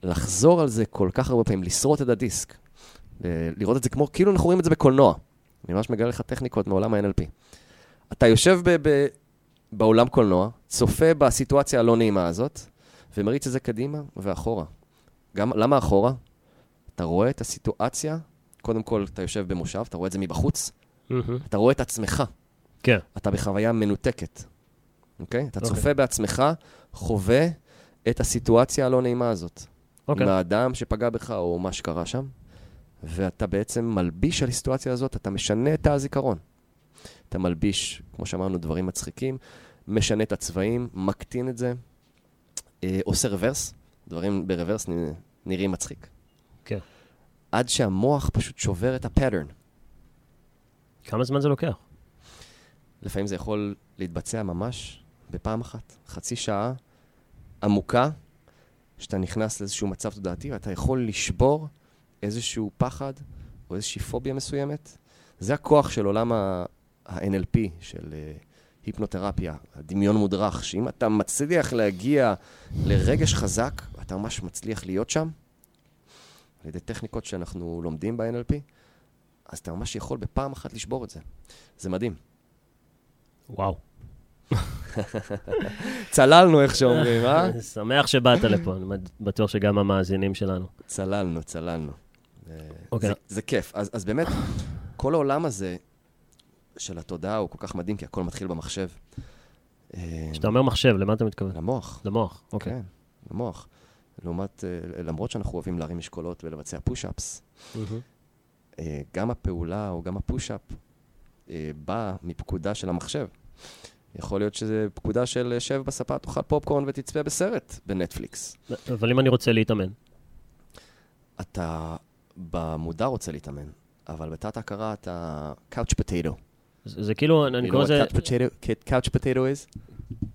לחזור על זה כל כך הרבה פעמים, לשרוט את הדיסק, לראות את זה כמו, כאילו אנחנו רואים את זה בקולנוע. אני ממש מגלה לך טכניקות מעולם ה-NLP. אתה יושב ב- ב- באולם קולנוע, צופה בסיטואציה הלא נעימה הזאת, ומריץ את זה קדימה ואחורה. גם, למה אחורה? אתה רואה את הסיטואציה, קודם כל אתה יושב במושב, אתה רואה את זה מבחוץ, מהמם. אתה רואה את עצמך, כן. אתה בחוויה מנותקת, אוקיי? אתה אוקיי. צופה בעצמך, חווה את הסיטואציה הלא נעימה הזאת. אוקיי. עם האדם שפגע בך, או מה שקרה שם, ואתה בעצם מלביש על הסיטואציה הזאת, אתה משנה את הזיכרון. אתה מלביש, כמו שאמרנו, דברים מצחיקים, משנה את הצבעים, מקטין את זה, אה, עושה רוורס, דברים ברוורס נראים מצחיק. כן. עד שהמוח פשוט שובר את הפאטרן. כמה זמן זה לוקח? לפעמים זה יכול להתבצע ממש בפעם אחת. חצי שעה עמוקה, שאתה נכנס לאיזשהו מצב תודעתי, ואתה יכול לשבור איזשהו פחד או איזושהי פוביה מסוימת. זה הכוח של עולם ה-NLP, של אה, היפנותרפיה, הדמיון מודרך, שאם אתה מצליח להגיע לרגש חזק, אתה ממש מצליח להיות שם, על ידי טכניקות שאנחנו לומדים ב-NLP, אז אתה ממש יכול בפעם אחת לשבור את זה. זה מדהים. וואו. [laughs] צללנו, איך שאומרים, אה? [laughs] שמח שבאת לפה, אני בטוח שגם המאזינים שלנו. צללנו, צללנו. אוקיי. זה, זה כיף. אז, אז באמת, כל העולם הזה של התודעה הוא כל כך מדהים, כי הכל מתחיל במחשב. כשאתה אומר מחשב, למה אתה מתכוון? למוח, למוח, אוקיי. כן, למוח. לעומת, אה, למרות שאנחנו אוהבים להרים משקולות ולבצע פוש-אפס. אה, גם הפעולה או גם הפוש-אפ אה, בא מפקודה של המחשב. יכול להיות שזה פקודה של אה, שב בספה, תאכל פופקורן ותצפה בסרט בנטפליקס. אבל אם אני רוצה להתאמן, אתה במודע רוצה להתאמן, אבל בתת הכרה אתה couch potato. זה זה כאילו, אני קורא לזה, what couch potato- couch potato is?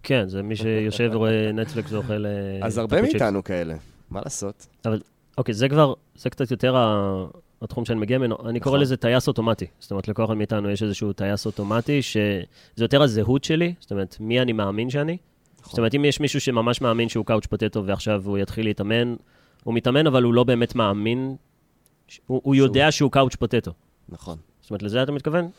כן, זה מי שיושב ורואה נטפליקס ואוכל... אה, אז הרבה. מאיתנו כאלה, מה לעשות? אוקיי, זה כבר, זה קצת יותר ה- התחום שאני מגיע ממנו. אני קורא נכון. לזה טייס אוטומטי. זאת אומרת, לכל אחד מאיתנו יש איזשהו טייס אוטומטי, שזה יותר הזהות שלי, זאת אומרת, מי אני מאמין שאני. נכון. זאת אומרת, אם יש מישהו שממש מאמין שהוא קאוץ' פוטטו ועכשיו הוא יתחיל להתאמן, הוא מתאמן, אבל הוא לא באמת מאמין הוא, הוא יודע שהוא קאוץ' פוטטו. נכון. זאת אומרת, לזה אתה מתכוון?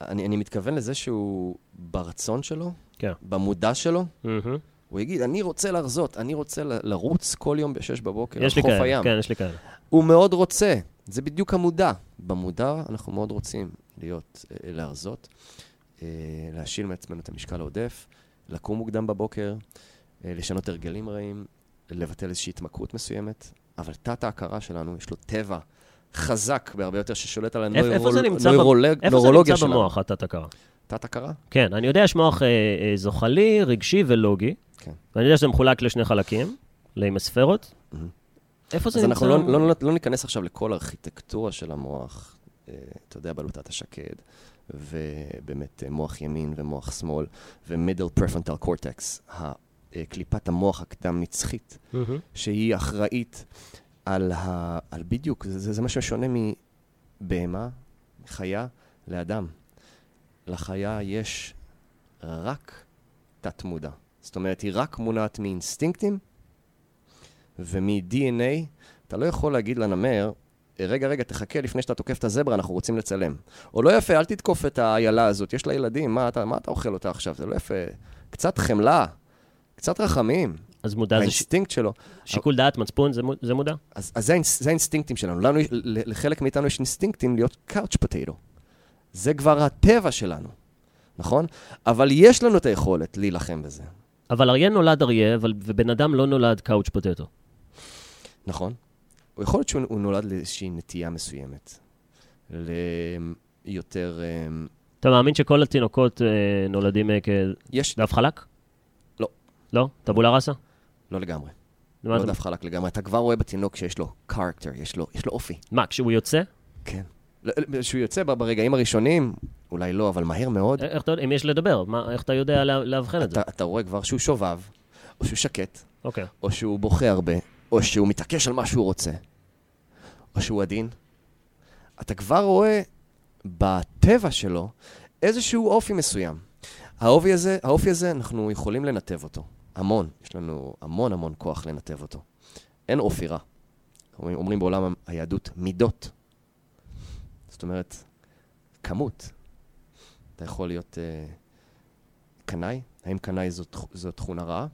אני, אני מתכוון לזה שהוא ברצון שלו, כן. במודע שלו, מהמם. הוא יגיד, אני רוצה להרזות, אני רוצה ל- לרוץ כל יום ב-6 בבוקר, יש על חוף כאלה, הים. כן, יש לי כאלה. הוא מאוד רוצה, זה בדיוק המודע. במודע אנחנו מאוד רוצים להיות, אה, להרזות, אה, להשיל מעצמנו את המשקל העודף, לקום מוקדם בבוקר, אה, לשנות הרגלים רעים, לבטל איזושהי התמכרות מסוימת, אבל תת-ההכרה שלנו, יש לו טבע חזק בהרבה יותר ששולט על הנוירולוגיה איפה זה שלנו. נמצא במוח, התת-הכרה? תת-הכרה? כן, אני יודע, יש מוח אה, אה, זוחלי, רגשי ולוגי, כן. ואני יודע שזה מחולק לשני חלקים, להימספרות. מהמם. איפה זה אז נמצא? אנחנו לא, לא, לא, לא ניכנס עכשיו לכל הארכיטקטורה של המוח, אה, אתה יודע, בלוטת השקד, ובאמת אה, מוח ימין ומוח שמאל, ו-middle prefrontal cortex, קליפת המוח הקדם-נצחית, מהמם. שהיא אחראית על, ה, על בדיוק, זה, זה, זה מה ששונה מבהמה, חיה, לאדם. לחיה יש רק תת-מודע. זאת אומרת, היא רק מונעת מאינסטינקטים ומ-DNA. אתה לא יכול להגיד לנמר, רגע, רגע, תחכה לפני שאתה תוקף את הזברה, אנחנו רוצים לצלם. או לא יפה, אל תתקוף את האיילה הזאת, יש לה ילדים, מה אתה, מה אתה אוכל אותה עכשיו? זה לא יפה. קצת חמלה, קצת רחמים. אז מודע זה ש- האינסטינקט שלו. שיקול דעת, מצפון, זה זה מודע? אז, אז זה, זה האינסטינקטים שלנו. לנו, יש- לחלק מאיתנו יש אינסטינקטים להיות couch potato. זה כבר הטבע שלנו, נכון? אבל יש לנו את היכולת להילחם בזה, אבל אריה נולד אריה, אבל- ובן אדם לא נולד couch potato. נכון? הוא יכול להיות שהוא הוא נולד לאיזושהי נטייה מסוימת. ליותר... אמ, אתה מאמין שכל התינוקות אה, נולדים אה, יש... כדף חלק? לא. לא? טבולה ראסה? לא לגמרי. לא דף חלק לגמרי. אתה כבר רואה בתינוק שיש לו character, יש לו, אופי. מה, כשהוא יוצא? כן. כשהוא יוצא ברגעים הראשונים, אולי לא, אבל מהר מאוד, איך אתה יודע, אם יש לדבר, מה- איך אתה יודע לאבחן את זה? אתה, אתה רואה כבר שהוא שובב, או שהוא שקט, אוקיי. או שהוא בוכה הרבה, או שהוא מתעקש על מה שהוא רוצה, או שהוא עדין. אתה כבר רואה בטבע שלו איזשהו אופי מסוים. האופי הזה, האופי הזה, אנחנו יכולים לנתב אותו. המון. יש לנו המון המון כוח לנתב אותו. אין אופי רע. אומרים, אומרים בעולם היהדות מידות. זאת אומרת, כמות. אתה יכול להיות אה, קנאי? האם קנאי זו, זו תכונה רעה?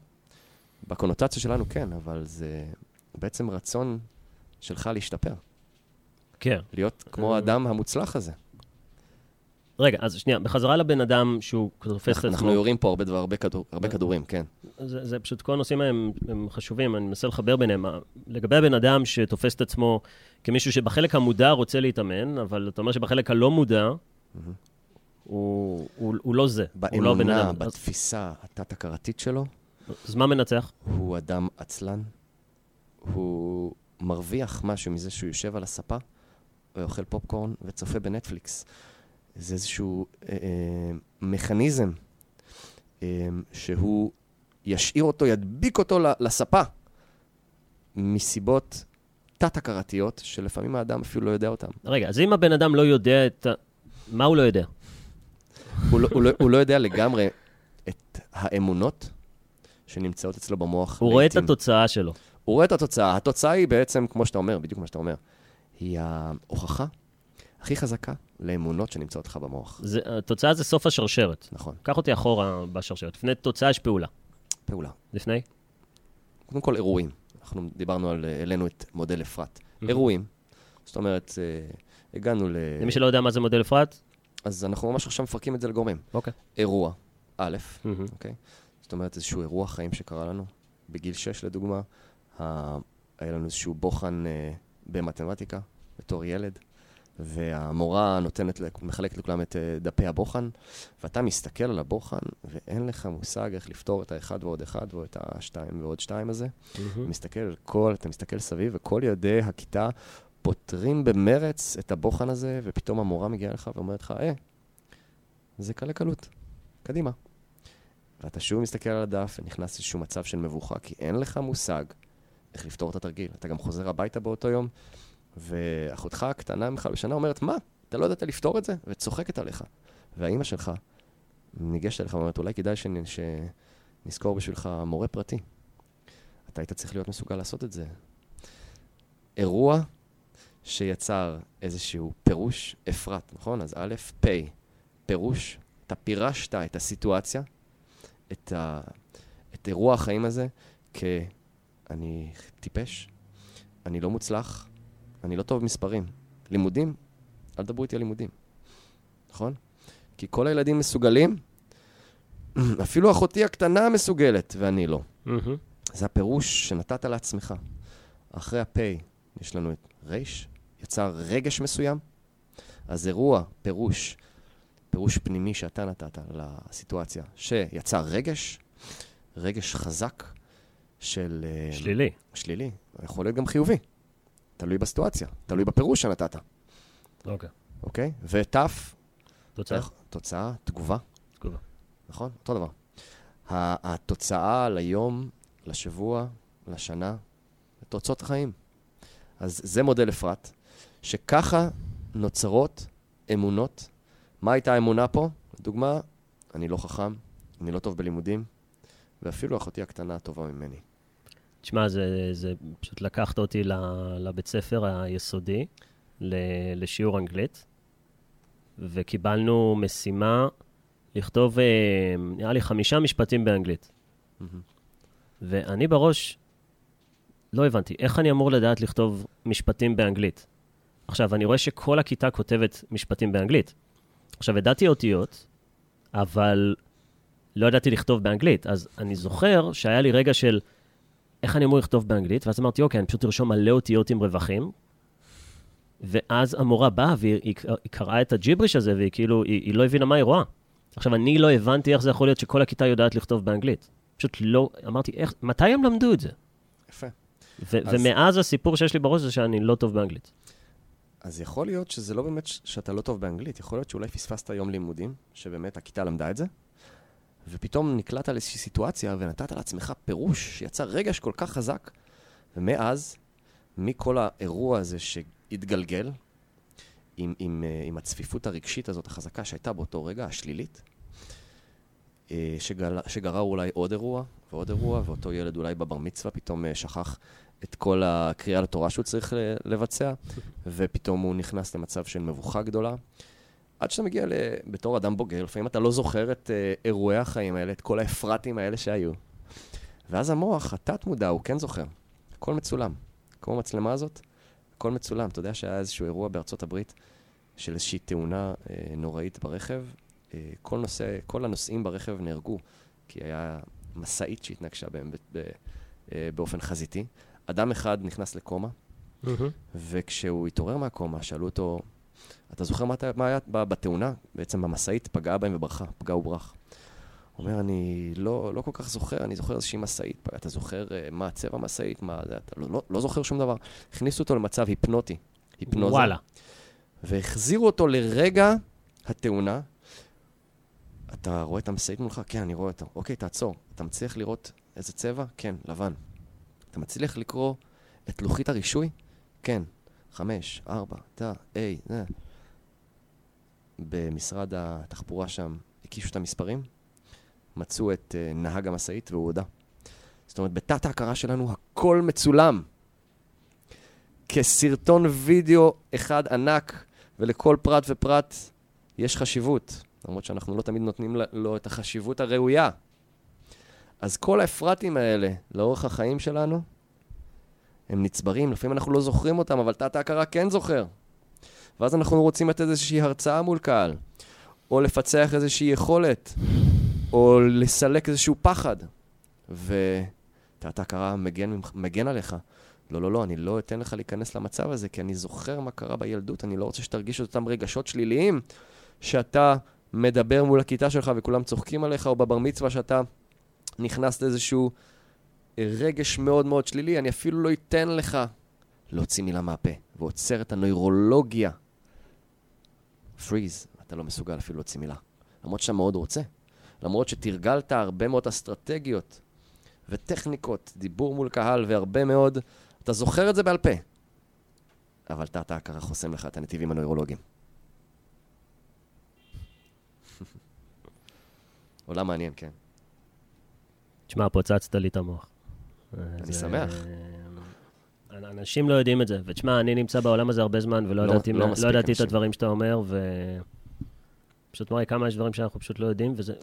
בקונוטציה שלנו כן, אבל זה בעצם רצון שלך להשתפר. כן. להיות כמו האדם המוצלח הזה. רגע, אז שנייה, בחזרה לבן אדם שהוא תופס את אנחנו, אנחנו עצמו. יורים פה הרבה, דבר, הרבה, כדור, הרבה כדורים, כן. זה, זה פשוט, כל הנושאים הם, הם חשובים, אני מנסה לחבר ביניהם. לגבי הבן אדם שתופס את עצמו כמישהו שבחלק המודע רוצה להתאמן, אבל אתה אומר שבחלק הלא מודע, הוא, הוא, הוא לא זה, הוא לא הבן באמונה, אדם. אז, בתפיסה התת-הכרתית שלו, אז מה מנצח? הוא אדם עצלן. הוא מרוויח משהו מזה שהוא יושב על הספה ואוכל פופקורן וצופה בנטפליקס. זה איזשהו אה, אה, מכניזם אה, שהוא ישאיר אותו, ידביק אותו לספה מסיבות תת-הכרתיות, שלפעמים האדם אפילו לא יודע אותן. רגע, אז אם הבן אדם לא יודע את ה... מה הוא לא יודע? הוא, לא, הוא, לא, הוא לא יודע לגמרי את האמונות שנמצאות אצלו במוח. הוא רואה את. התוצאה שלו. הוא רואה את התוצאה. התוצאה היא בעצם, כמו שאתה אומר, בדיוק מה שאתה אומר, היא ההוכחה הכי חזקה לאמונות שנמצאות לך במוח. זה, התוצאה זה סוף השרשרת. נכון, קח אותי אחורה בשרשרת. לפני תוצאה יש פעולה. פעולה. לפני? קודם כל, אירועים. אנחנו דיברנו על, העלינו את מודל אפרת. אירועים. זאת אומרת, אה, הגענו ל... למי שלא יודע מה זה מודל אפרת? אז אנחנו ממש עכשיו מפרקים את זה לגורמים. אוקיי. אירוע, א', מהמם. אוקיי? זאת אומרת, איזשהו אירוע חיים שקרה לנו. בגיל 6, לדוגמה, ה... היה לנו איזשהו בוחן אה, במתמטיקה, בתור ילד, והמורה נותנת, מחלקת לכולם את אה, דפי הבוחן, ואתה מסתכל על הבוחן, ואין לך מושג איך לפתור את האחד ועוד אחד, או את השתיים ועוד שתיים הזה. מהמם. מסתכל על כל, אתה מסתכל סביב, וכל ילדי הכיתה פותרים במרץ את הבוחן הזה, ופתאום המורה מגיעה לך ואומרת לך, אה, זה קלה קלות, קדימה. ואתה שוב מסתכל על הדף ונכנס לאיזשהו מצב של מבוכה, כי אין לך מושג איך לפתור את התרגיל. אתה גם חוזר הביתה באותו יום, ואחותך הקטנה ממך בשנה אומרת, מה, אתה לא ידעת לפתור את זה? וצוחקת עליך. והאימא שלך ניגשת אליך ואומרת, אולי כדאי שנ- שנזכור בשבילך מורה פרטי. אתה היית צריך להיות מסוגל לעשות את זה. אירוע שיצר איזשהו פירוש, אפרת, נכון? אז א', פ', פירוש, אתה פירשת את הסיטואציה, את, ה, את אירוע החיים הזה, כ"אני טיפש, אני לא מוצלח, אני לא טוב במספרים. לימודים, אל תדברו איתי על לימודים, נכון? כי כל הילדים מסוגלים, [clears throat] אפילו אחותי הקטנה מסוגלת, ואני לא. מהמם. זה הפירוש שנתת לעצמך. אחרי הפ' יש לנו את ר', יצר רגש מסוים. אז אירוע, פירוש, פירוש פנימי שאתה נתת לסיטואציה, שיצר רגש, רגש חזק של... אה, שלילי. שלילי, יכול להיות גם חיובי. תלוי בסיטואציה, תלוי בפירוש שנתת, אוקיי. אוקיי? ות', תוצאה. תוצאה, תגובה, תגובה. נכון? אותו דבר. התוצאה ליום, לשבוע, לשנה, תוצאות החיים. אז זה מודל אפרת, שככה נוצרות אמונות. מה הייתה האמונה פה? לדוגמה, אני לא חכם, אני לא טוב בלימודים, ואפילו אחותי הקטנה טובה ממני. תשמע, זה, זה פשוט לקחת אותי לבית ספר היסודי, לשיעור אנגלית, וקיבלנו משימה לכתוב, אה, נראה לי, חמישה משפטים באנגלית. ואני בראש לא הבנתי, איך אני אמור לדעת לכתוב משפטים באנגלית? עכשיו, אני רואה שכל הכיתה כותבת משפטים באנגלית. עכשיו, ידעתי אותיות, אבל לא ידעתי לכתוב באנגלית. אז אני זוכר שהיה לי רגע של איך אני אמור לכתוב באנגלית, ואז אמרתי, אוקיי, אני פשוט ארשום מלא אותיות עם רווחים. ואז המורה באה והיא היא, היא קראה את הג'יבריש הזה, והיא כאילו, היא, היא לא הבינה מה היא רואה. עכשיו, אני לא הבנתי איך זה יכול להיות שכל הכיתה יודעת לכתוב באנגלית. פשוט לא, אמרתי, איך, מתי הם למדו את זה? יפה. ו- אז- ומאז הסיפור שיש לי בראש זה שאני לא טוב באנגלית. אז יכול להיות שזה לא באמת ש- שאתה לא טוב באנגלית, יכול להיות שאולי פספסת יום לימודים, שבאמת הכיתה למדה את זה, ופתאום נקלעת לאיזושהי סיטואציה ונתת לעצמך פירוש שיצר רגש כל כך חזק, ומאז, מכל האירוע הזה שהתגלגל, עם, עם, אה, עם הצפיפות הרגשית הזאת החזקה שהייתה באותו רגע, השלילית, אה, שגל, שגרר אולי עוד אירוע ועוד אירוע, ואותו ילד אולי בבר מצווה פתאום אה, שכח את כל הקריאה לתורה שהוא צריך לבצע, ופתאום הוא נכנס למצב של מבוכה גדולה. עד שאתה מגיע ל... בתור אדם בוגר, לפעמים אתה לא זוכר את אה, אירועי החיים האלה, את כל האפרטים האלה שהיו. ואז המוח, התת-מודע, הוא כן זוכר. הכל מצולם. כמו המצלמה הזאת, הכל מצולם. אתה יודע שהיה איזשהו אירוע בארצות הברית של איזושהי תאונה אה, נוראית ברכב. אה, כל, נושא, כל הנוסעים ברכב נהרגו, כי היה משאית שהתנגשה בהם ב, ב, אה, באופן חזיתי. אדם אחד נכנס לקומה, וכשהוא התעורר מהקומה, שאלו אותו, אתה זוכר מה, מה היה בתאונה? בעצם המשאית פגעה בהם וברחה, פגע וברח. הוא אומר, אני לא, לא כל כך זוכר, אני זוכר איזושהי משאית. פגעה." אתה זוכר אה, מה צבע המשאית? מה זה? אתה לא, לא, לא זוכר שום דבר. הכניסו אותו למצב היפנוטי, היפנוזה. וואלה. והחזירו אותו לרגע התאונה. אתה רואה את המשאית מולך? כן, אני רואה אותה. אוקיי, תעצור. אתה מצליח לראות איזה צבע? כן, לבן. אתה מצליח לקרוא את לוחית הרישוי? כן. חמש, ארבע, תא, איי, זה. במשרד התחבורה שם הקישו את המספרים, מצאו את uh, נהג המשאית והוא הודה. זאת אומרת, בתת ההכרה שלנו הכל מצולם. כסרטון וידאו אחד ענק, ולכל פרט ופרט יש חשיבות, למרות שאנחנו לא תמיד נותנים לו את החשיבות הראויה. אז כל האפרטים האלה, לאורך החיים שלנו, הם נצברים, לפעמים אנחנו לא זוכרים אותם, אבל תת ההכרה כן זוכר. ואז אנחנו רוצים לתת איזושהי הרצאה מול קהל, או לפצח איזושהי יכולת, או לסלק איזשהו פחד. ותת ההכרה מגן, מגן עליך. לא, לא, לא, אני לא אתן לך להיכנס למצב הזה, כי אני זוכר מה קרה בילדות, אני לא רוצה שתרגיש את אותם רגשות שליליים שאתה מדבר מול הכיתה שלך וכולם צוחקים עליך, או בבר מצווה שאתה נכנס לאיזשהו רגש מאוד מאוד שלילי, אני אפילו לא אתן לך להוציא מילה מהפה, ועוצר את הנוירולוגיה. פריז, אתה לא מסוגל אפילו להוציא מילה. למרות שאתה מאוד רוצה. למרות שתרגלת הרבה מאוד אסטרטגיות וטכניקות, דיבור מול קהל והרבה מאוד, אתה זוכר את זה בעל פה. אבל תת ההכרה חוסם לך את הנתיבים הנוירולוגיים. [laughs] עולם מעניין, כן. תשמע, פוצצת לי את המוח. אני שמח. אנשים לא יודעים את זה. ותשמע, אני נמצא בעולם הזה הרבה זמן, ולא לא- ידעתי לא לא ידעתי את. הדברים שאתה אומר, ו... פשוט מראה כמה יש דברים שאנחנו פשוט לא יודעים, וזה...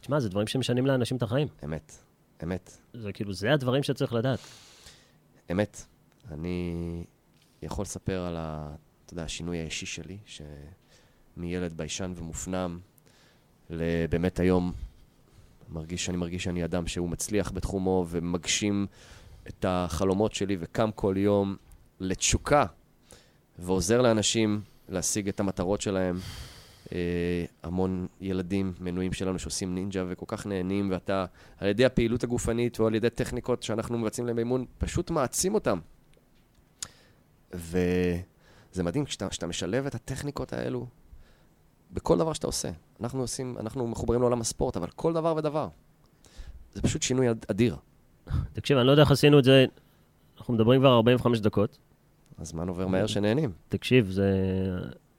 תשמע, זה דברים שמשנים לאנשים את החיים. אמת, אמת, זה כאילו, זה הדברים שצריך לדעת. אמת. אני יכול לספר על ה... אתה יודע, השינוי האישי שלי, שמילד ביישן ומופנם, לבאמת היום, מרגיש, אני מרגיש שאני אדם שהוא מצליח בתחומו ומגשים את החלומות שלי וקם כל יום לתשוקה ועוזר לאנשים להשיג את המטרות שלהם. אה, המון ילדים מנויים שלנו שעושים נינג'ה וכל כך נהנים, ואתה, על ידי הפעילות הגופנית או על ידי טכניקות שאנחנו מבצעים להם באימון, פשוט מעצים אותם. וזה מדהים, כשאתה, משלב את הטכניקות האלו בכל דבר שאתה עושה. אנחנו עושים, אנחנו מחוברים לעולם הספורט, אבל כל דבר ודבר. זה פשוט שינוי אד- אדיר. תקשיב, אני לא יודע איך עשינו את זה, אנחנו מדברים כבר 45 דקות. הזמן עובר מהר שנהנים. תקשיב, זה...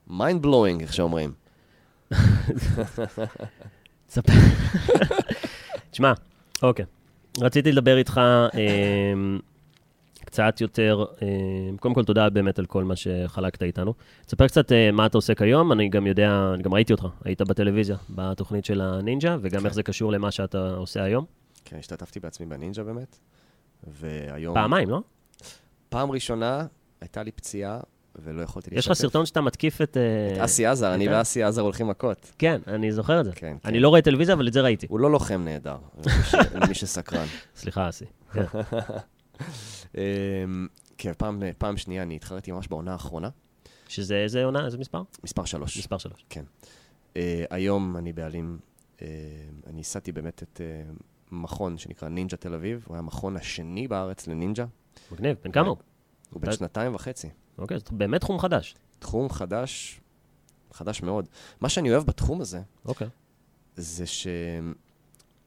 mind blowing, איך שאומרים. תשמע, אוקיי. רציתי לדבר איתך אה, קצת יותר, אה, קודם כל תודה באמת על כל מה שחלקת איתנו. תספר קצת אה, מה אתה עושה כיום, אני גם יודע, אני גם ראיתי אותך, היית בטלוויזיה, בתוכנית של הנינג'ה, וגם כן. איך זה קשור למה שאתה עושה היום. כן, השתתפתי בעצמי בנינג'ה באמת, והיום... פעמיים, לא? פעם ראשונה הייתה לי פציעה, ולא יכולתי להשתתף. יש לך סרטון שאתה מתקיף את... אה, את אסי עזר, אני ואסי עזר הולכים מכות. כן, אני זוכר את זה. כן, אני כן. לא רואה טלוויזיה, אבל את זה ראיתי. הוא לא לוחם נהדר, למי שסקרן. [laughs] סליחה, אסי. [laughs] כן. אמ, כן, פעם, פעם שנייה אני התחרתי ממש בעונה האחרונה, שזה איזה עונה, איזה מספר? מספר שלוש. מספר שלוש. אה, היום אני בעלים, אה, אני ייסדתי באמת את אה, מכון שנקרא נינג'ה תל אביב, הוא היה המכון השני בארץ לנינג'ה, מגניב, בן כמה הוא? הוא בן שנתיים וחצי. אוקיי, זה באמת תחום חדש. תחום חדש, חדש מאוד. מה שאני אוהב בתחום הזה, אוקיי. זה ש...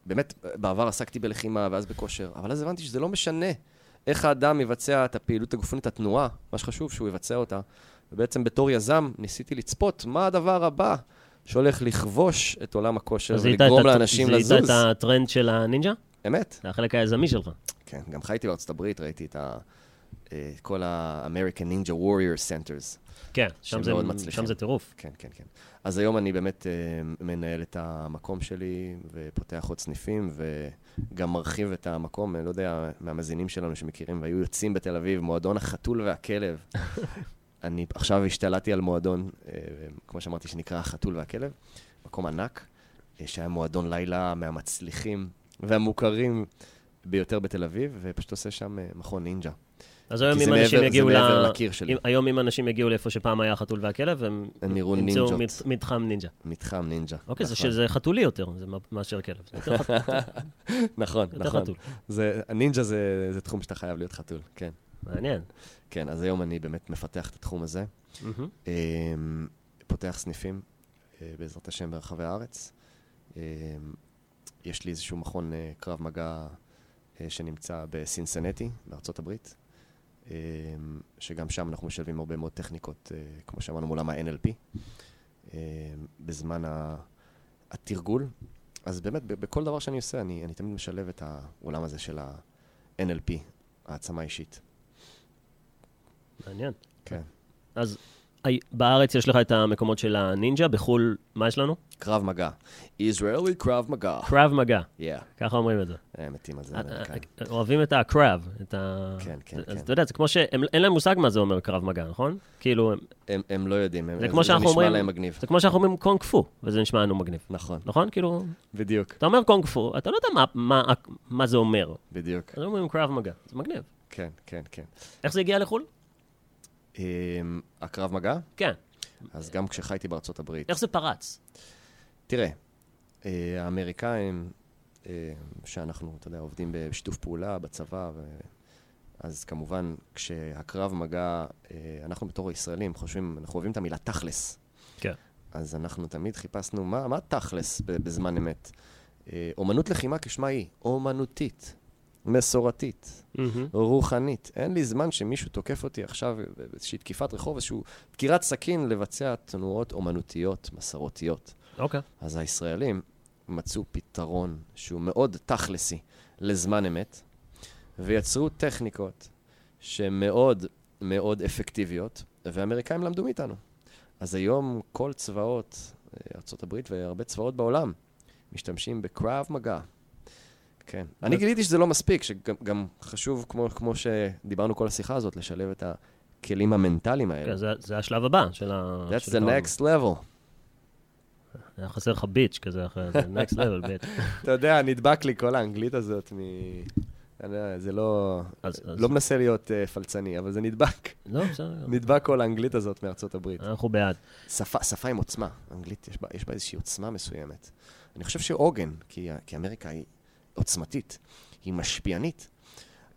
באמת, בעבר עסקתי בלחימה ואז בכושר, אבל אז הבנתי שזה לא משנה איך האדם יבצע את הפעילות הגופנית, התנועה, מה שחשוב שהוא יבצע אותה. ובעצם בתור יזם ניסיתי לצפות מה הדבר הבא שהולך לכבוש את עולם הכושר זיהית ולגרום לאנשים זיהית לזוז. את הטרנד של הנינג'ה? אמת, זה החלק היזמי שלך. כן. גם חייתי בארצות הברית, ראיתי את ה... אה, כל ה-American Ninja Warrior Centers. כן, שם זה. שם זה טירוף. כן, כן, כן. אז היום אני באמת uh, מנהל את המקום שלי ופותח עוד סניפים וגם מרחיב את המקום, אני לא יודע, מהמאזינים שלנו שמכירים והיו יוצאים בתל אביב, מועדון החתול והכלב. [laughs] אני עכשיו השתלטתי על מועדון, uh, כמו שאמרתי, שנקרא החתול והכלב, מקום ענק, uh, שהיה מועדון לילה מהמצליחים והמוכרים ביותר בתל אביב, ופשוט עושה שם uh, מכון נינג'ה. אז היום כי אם זה אנשים יגיעו זה ל... מעבר לקיר שלי. היום אם אנשים יגיעו לאיפה שפעם היה החתול והכלב, הם ימצאו מתחם נינג'ה. מתחם נינג'ה. אוקיי, זה נכון. חתולי יותר, זה מאשר כלב. זה. [laughs] נכון, נכון. חתול. זה, זה, זה תחום שאתה חייב להיות חתול, כן. מעניין. כן, אז היום אני באמת מפתח את התחום הזה. אמ, פותח סניפים, אה, בעזרת השם, ברחבי הארץ. אמ, יש לי איזשהו מכון אה, קרב מגע אה, שנמצא בסינסנטי, בארצות הברית, שגם שם אנחנו משלבים הרבה מאוד טכניקות, אה, כמו שאמרנו, מעולם ה-NLP, אמ, בזמן התרגול. אז באמת, בכל דבר שאני עושה, אני, אני תמיד משלב את העולם הזה של ה-NLP, העצמה אישית. מעניין. כן. אז בארץ יש לך את המקומות של הנינג'ה, בחו"ל, מה יש לנו? קרב מגע. Israeli קרב מגע. קרב מגע, Yeah, ככה אומרים את זה. הם מתים על זה, אה. אה, אוהבים את הקרב, את ה... כן, כן, אז כן. אתה יודע, זה כמו שהם, אין להם מושג מה זה אומר קרב מגע, נכון? כאילו, הם- לא יודעים, זה נשמע להם מגניב. זה כמו שאנחנו אומרים קונג פו, וזה נשמע לנו מגניב. נכון, נכון? כאילו, בדיוק, אתה אומר קונג פו, אתה לא יודע מה זה אומר. בדיוק. אז אומרים קרב מגע, זה מגניב. כן, כן, כן. איך זה הגיע לחו"ל? הקרב מגע, כן. אז גם כשחייתי בארצות הברית. איך זה פרץ? תראה, אה, האמריקאים, אה, שאנחנו, אתה יודע, עובדים בשיתוף פעולה בצבא, ו... אז כמובן, כשהקרב מגע, אה, אנחנו בתור ישראלים חושבים, אנחנו אוהבים את המילה תכלס. כן. אז אנחנו תמיד חיפשנו, מה, מה תכלס בזמן אמת? אומנות לחימה כשמה היא, אומנותית, מסורתית, רוחנית. אין לי זמן שמישהו תוקף אותי עכשיו באיזושהי תקיפת רחוב, איזושהי דקירת סכין לבצע תנועות אומנותיות, מסורתיות. אוקיי. אז הישראלים מצאו פתרון שהוא מאוד תכלסי לזמן אמת, ויצרו טכניקות שהן מאוד מאוד אפקטיביות, והאמריקאים למדו מאיתנו. אז היום כל צבאות אה, ארה"ב והרבה צבאות בעולם משתמשים בקרב מגע. כן. אני גיליתי שזה לא מספיק, שגם חשוב, כמו, כמו שדיברנו כל השיחה הזאת, לשלב את הכלים המנטליים האלה. כן, זה, זה השלב הבא של ה... That's the next level. היה חסר לך ביץ' כזה אחרי זה, next level ביץ'. [laughs] אתה יודע, נדבק לי כל האנגלית הזאת מ... זה לא... אז, אז... לא מנסה להיות uh, פלצני, אבל זה נדבק. לא, בסדר. נדבק כל האנגלית הזאת מארצות הברית. אנחנו בעד. שפה, שפה עם עוצמה. אנגלית, יש בה, יש בה איזושהי עוצמה מסוימת. אני חושב שעוגן, כי, כי אמריקה היא עוצמתית, היא משפיענית,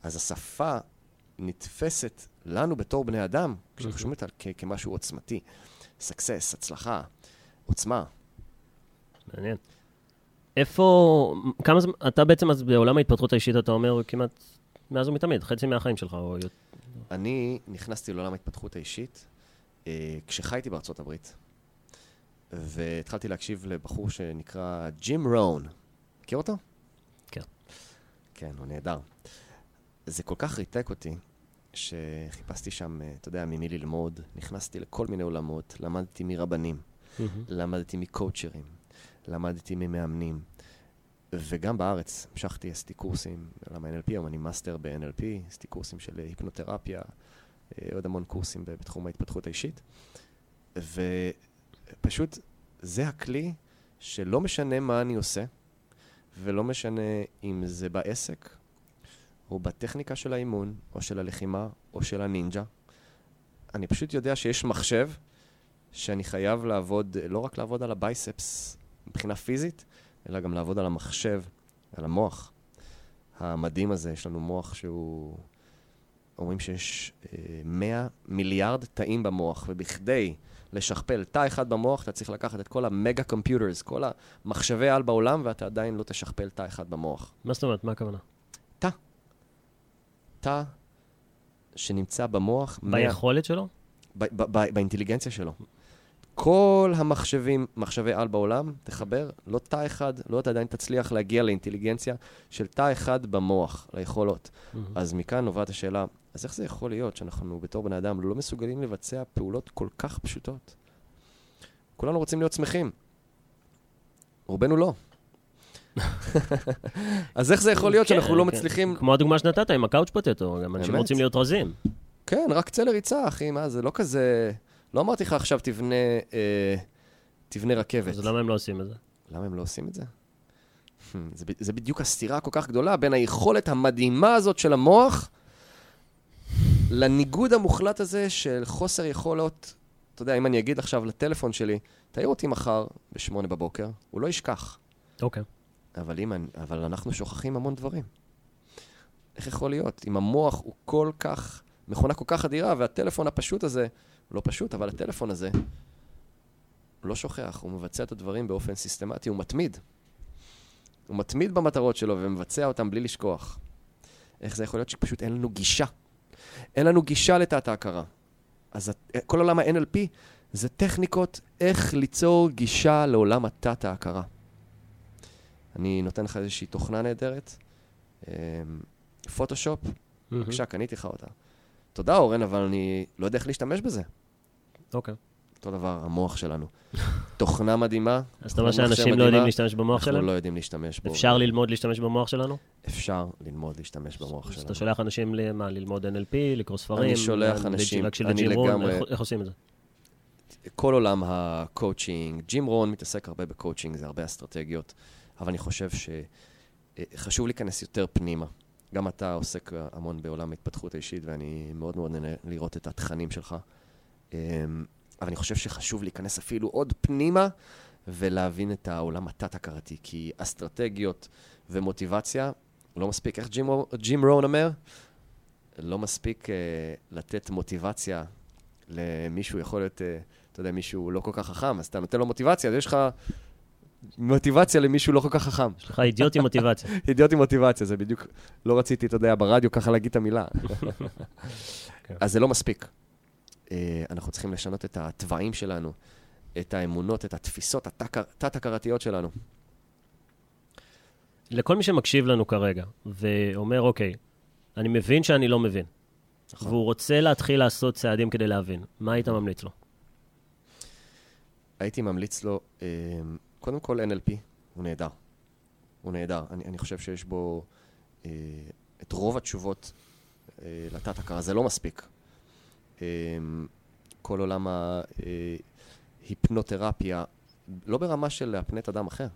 אז השפה נתפסת לנו בתור בני אדם, כשאנחנו שומעים אותה כמשהו עוצמתי. סקסס, הצלחה, עוצמה. מעניין. איפה, כמה זמן, אתה בעצם, אז בעולם ההתפתחות האישית, אתה אומר כמעט מאז ומתמיד, חצי מהחיים שלך, או... אני נכנסתי לעולם ההתפתחות האישית אה, כשחייתי בארצות הברית, והתחלתי להקשיב לבחור שנקרא ג'ים רון. מכיר אותו? כן. הוא נהדר. זה כל כך ריתק אותי, שחיפשתי שם, אה, אתה יודע, ממי ללמוד, נכנסתי לכל מיני עולמות, למדתי מרבנים, mm-hmm. למדתי מקואוצ'רים, למדתי ממאמנים, וגם בארץ המשכתי, עשיתי קורסים, למה NLP, היום אני מאסטר ב-NLP, עשיתי קורסים של היפנותרפיה, אה, עוד המון קורסים בתחום ההתפתחות האישית, ופשוט זה הכלי שלא משנה מה אני עושה, ולא משנה אם זה בעסק, או בטכניקה של האימון, או של הלחימה, או של הנינג'ה. אני פשוט יודע שיש מחשב שאני חייב לעבוד, לא רק לעבוד על הבייספס מבחינה פיזית, אלא גם לעבוד על המחשב, על המוח. המדהים הזה, יש לנו מוח שהוא... אומרים שיש אה, 100 מיליארד תאים במוח, ובכדי לשכפל תא אחד במוח, אתה צריך לקחת את כל המגה קומפיוטרס, כל המחשבי על בעולם, ואתה עדיין לא תשכפל תא אחד במוח. מה זאת אומרת? מה הכוונה? תא. תא שנמצא במוח... ביכולת 100... שלו? באינטליגנציה שלו. כל המחשבים, מחשבי על בעולם, תחבר, לא תא אחד, לא אתה עדיין תצליח להגיע לאינטליגנציה של תא אחד במוח, ליכולות. Mm-hmm. אז מכאן נובעת השאלה, אז איך זה יכול להיות שאנחנו בתור בני אדם לא מסוגלים לבצע פעולות כל כך פשוטות? כולנו רוצים להיות שמחים. רובנו לא. [laughs] אז איך זה יכול להיות שאנחנו לא כן, כן. מצליחים... כמו הדוגמה שנתת עם הקאוץ' פוטטו, גם אנשים רוצים להיות רזים. כן, רק צא לריצה, אחי, מה, זה לא כזה... לא אמרתי לך עכשיו תבנה, אה, תבנה רכבת. אז למה הם לא עושים את זה? למה הם לא עושים את זה? [laughs] זה, זה בדיוק הסתירה הכל כך גדולה בין היכולת המדהימה הזאת של המוח לניגוד המוחלט הזה של חוסר יכולות. אתה יודע, אם אני אגיד עכשיו לטלפון שלי, תעיר אותי מחר בשמונה בבוקר, הוא לא ישכח. אוקיי. Okay. אבל, אם, אבל אנחנו שוכחים המון דברים. איך יכול להיות? אם המוח הוא כל כך, מכונה כל כך אדירה, והטלפון הפשוט הזה, לא פשוט, אבל הטלפון הזה, הוא לא שוכח, הוא מבצע את הדברים באופן סיסטמטי, הוא מתמיד. הוא מתמיד במטרות שלו ומבצע אותם בלי לשכוח. איך זה יכול להיות שפשוט אין לנו גישה? אין לנו גישה לתת ההכרה. אז כל עולם ה-NLP זה טכניקות איך ליצור גישה לעולם התת ההכרה. אני נותן לך איזושהי תוכנה נהדרת, פוטושופ, אמ, בבקשה, קניתי לך אותה. תודה, אורן, אבל אני לא יודע איך להשתמש בזה. אוקיי. אותו דבר, המוח שלנו. [laughs] תוכנה מדהימה. אז אתה אומר שאנשים לא יודעים להשתמש במוח שלנו? אנחנו לא יודעים להשתמש בו. אפשר ללמוד להשתמש במוח שלנו? אפשר ללמוד להשתמש במוח שלנו. אז אתה שולח אנשים למה, ללמוד NLP, לקרוא ספרים? אני שולח אנשים, אני לגמרי... איך עושים את זה? כל עולם הקואוצ'ינג, ג'ים רון מתעסק הרבה בקואוצ'ינג, זה הרבה אסטרטגיות, אבל אני חושב שחשוב להיכנס יותר פנימה. גם אתה עוסק המון בעולם ההתפתחות האישית, ואני מאוד מאוד נהנה לראות את התכנים שלך. אבל אני חושב שחשוב להיכנס אפילו עוד פנימה ולהבין את העולם התת-הכרתי, כי אסטרטגיות ומוטיבציה, לא מספיק, איך ג'ים, ג'ים רון אומר? לא מספיק uh, לתת מוטיבציה למישהו, יכול להיות, uh, אתה יודע, מישהו לא כל כך חכם, אז אתה נותן לו מוטיבציה, אז יש לך מוטיבציה למישהו לא כל כך חכם. יש לך אידיוט עם מוטיבציה. [laughs] אידיוט עם מוטיבציה, זה בדיוק, לא רציתי, אתה יודע, ברדיו ככה להגיד את המילה. [laughs] אז זה לא מספיק. אה, אנחנו צריכים לשנות את התוואים שלנו, את האמונות, את התפיסות התת-הכרתיות שלנו. לכל מי שמקשיב לנו כרגע ואומר, אוקיי, אני מבין שאני לא מבין. נכון. והוא רוצה להתחיל לעשות צעדים כדי להבין, מה היית ממליץ לו? הייתי ממליץ לו, אה, קודם כל NLP, הוא נהדר. הוא נהדר. אני, אני חושב שיש בו אה, את רוב התשובות אה, לתת-הכרה. זה לא מספיק. אה, כל עולם ההיפנותרפיה, לא ברמה של להפנט אדם אחר.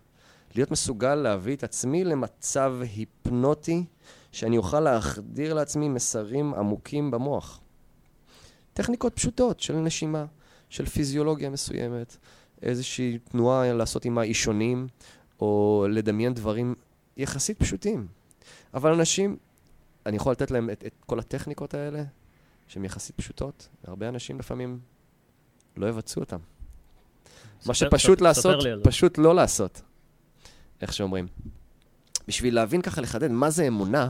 להיות מסוגל להביא את עצמי למצב היפנוטי, שאני אוכל להחדיר לעצמי מסרים עמוקים במוח. טכניקות פשוטות של נשימה, של פיזיולוגיה מסוימת, איזושהי תנועה לעשות עם האישונים, או לדמיין דברים יחסית פשוטים. אבל אנשים, אני יכול לתת להם את, את כל הטכניקות האלה, שהן יחסית פשוטות, והרבה אנשים לפעמים לא יבצעו אותם. מה שפשוט ספר לעשות, זה. פשוט לא לעשות, איך שאומרים. בשביל להבין ככה, לחדד מה זה אמונה,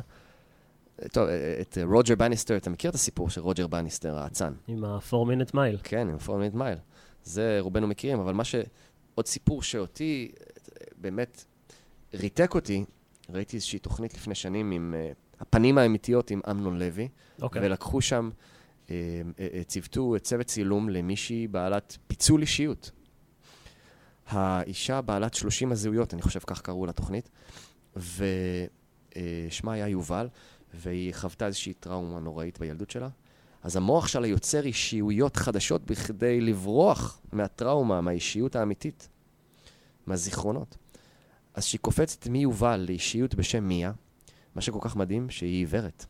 טוב, את רוג'ר בניסטר, אתה מכיר את הסיפור של רוג'ר בניסטר, האצן? עם ה-4 minute mile. כן, עם פורמינט מייל. זה רובנו מכירים, אבל מה ש... עוד סיפור שאותי באמת ריתק אותי, ראיתי איזושהי תוכנית לפני שנים עם uh, הפנים האמיתיות עם אמנון לוי, אוקיי. ולקחו שם, uh, uh, uh, ציוותו צוות צילום למישהי בעלת פיצול אישיות. האישה בעלת 30 הזהויות, אני חושב כך קראו לתוכנית, ושמה היה יובל, והיא חוותה איזושהי טראומה נוראית בילדות שלה. אז המוח שלה יוצר אישיויות חדשות בכדי לברוח מהטראומה, מהאישיות האמיתית, מהזיכרונות. אז כשהיא קופצת מיובל לאישיות בשם מיה, מה שכל כך מדהים, שהיא עיוורת.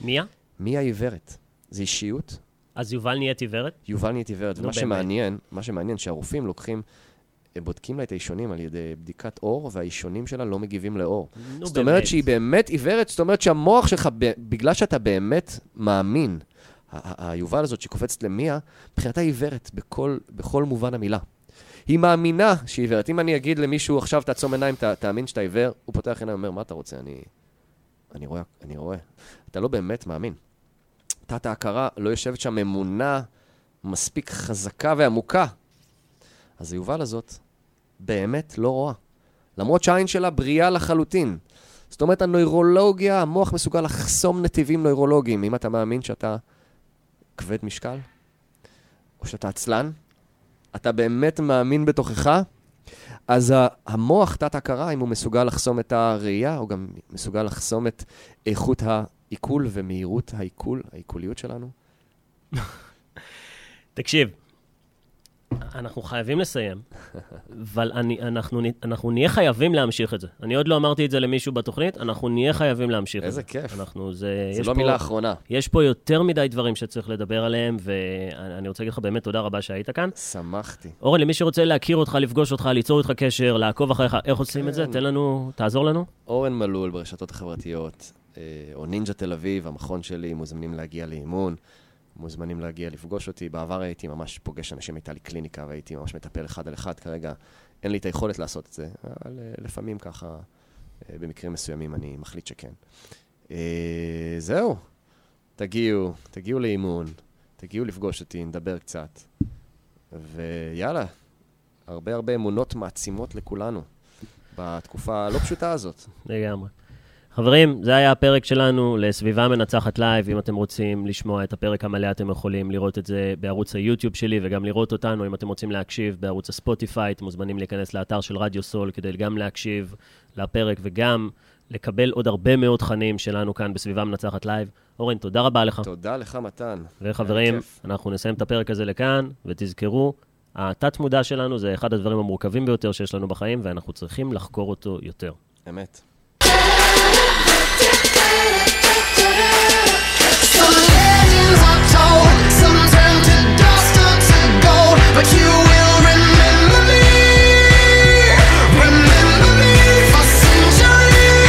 מיה? מיה עיוורת. זו אישיות, אז יובל נהיית עיוורת? יובל נהיית עיוורת. נו, ומה באמת. שמעניין, מה שמעניין, שהרופאים לוקחים, בודקים לה את האישונים על ידי בדיקת אור, והאישונים שלה לא מגיבים לאור. נו, זאת אומרת שהיא באמת עיוורת, זאת אומרת שהמוח שלך, בגלל שאתה באמת מאמין, היובל הזאת שקופצת למיה, מבחינתה היא עיוורת בכל, בכל מובן המילה. היא מאמינה שהיא עיוורת. אם אני אגיד למישהו, עכשיו תעצום עיניים, ת, תאמין שאתה עיוור, הוא פותח עיניים ואומר, מה אתה רוצה? אני, אני רואה, אני רואה. אתה לא באמת מאמין. תת ההכרה לא יושבת שם אמונה מספיק חזקה ועמוקה. אז היובל הזאת באמת לא רואה. למרות שהעין שלה בריאה לחלוטין. זאת אומרת, הנוירולוגיה, המוח מסוגל לחסום נתיבים נוירולוגיים. אם אתה מאמין שאתה כבד משקל, או שאתה עצלן, אתה באמת מאמין בתוכך, אז המוח, תת-הכרה, אם הוא מסוגל לחסום את הראייה, הוא גם מסוגל לחסום את איכות העיכול ומהירות העיכול, העיכוליות שלנו. תקשיב, אנחנו חייבים לסיים, אבל אני, אנחנו, אנחנו נהיה חייבים להמשיך את זה. אני עוד לא אמרתי את זה למישהו בתוכנית, אנחנו נהיה חייבים להמשיך את זה. איזה כיף. אנחנו, זה... יש לא פה- מילה אחרונה. יש פה יותר מדי דברים שצריך לדבר עליהם, ואני רוצה להגיד לך באמת תודה רבה שהיית כאן. שמחתי. אורן, למי שרוצה להכיר אותך, לפגוש אותך, ליצור איתך קשר, לעקוב אחריך, איך עושים את זה? כן. תן לנו, תעזור לנו. אורן מלול ברשתות החברתיות, אה, או נינג'ה תל אביב, המכון שלי, מוזמנים להגיע לאימון, מוזמנים להגיע לפגוש אותי. בעבר הייתי ממש פוגש אנשים, הייתה לי קליניקה והייתי ממש מטפל אחד על אחד. כרגע אין לי את היכולת לעשות את זה, אבל אה, לפעמים ככה, אה, במקרים מסוימים אני מחליט שכן. אה, זהו, תגיעו, תגיעו לאימון, תגיעו לפגוש אותי, נדבר קצת. ויאללה, הרבה הרבה אמונות מעצימות לכולנו בתקופה הלא פשוטה הזאת. לגמרי. חברים, זה היה הפרק שלנו לסביבה מנצחת לייב. אם אתם רוצים לשמוע את הפרק המלא, אתם יכולים לראות את זה בערוץ היוטיוב שלי, וגם לראות אותנו, אם אתם רוצים להקשיב, בערוץ הספוטיפיי, אתם מוזמנים להיכנס לאתר של רדיו סול כדי גם להקשיב לפרק וגם לקבל עוד הרבה מאוד תכנים שלנו כאן בסביבה מנצחת לייב. אורן, תודה רבה לך. תודה לך, מתן. וחברים. אנחנו נסיים את הפרק הזה לכאן, ותזכרו, התת-מודע שלנו זה אחד הדברים המורכבים ביותר שיש לנו בחיים, ואנחנו צריכים לחקור אותו יותר. אמת. But you will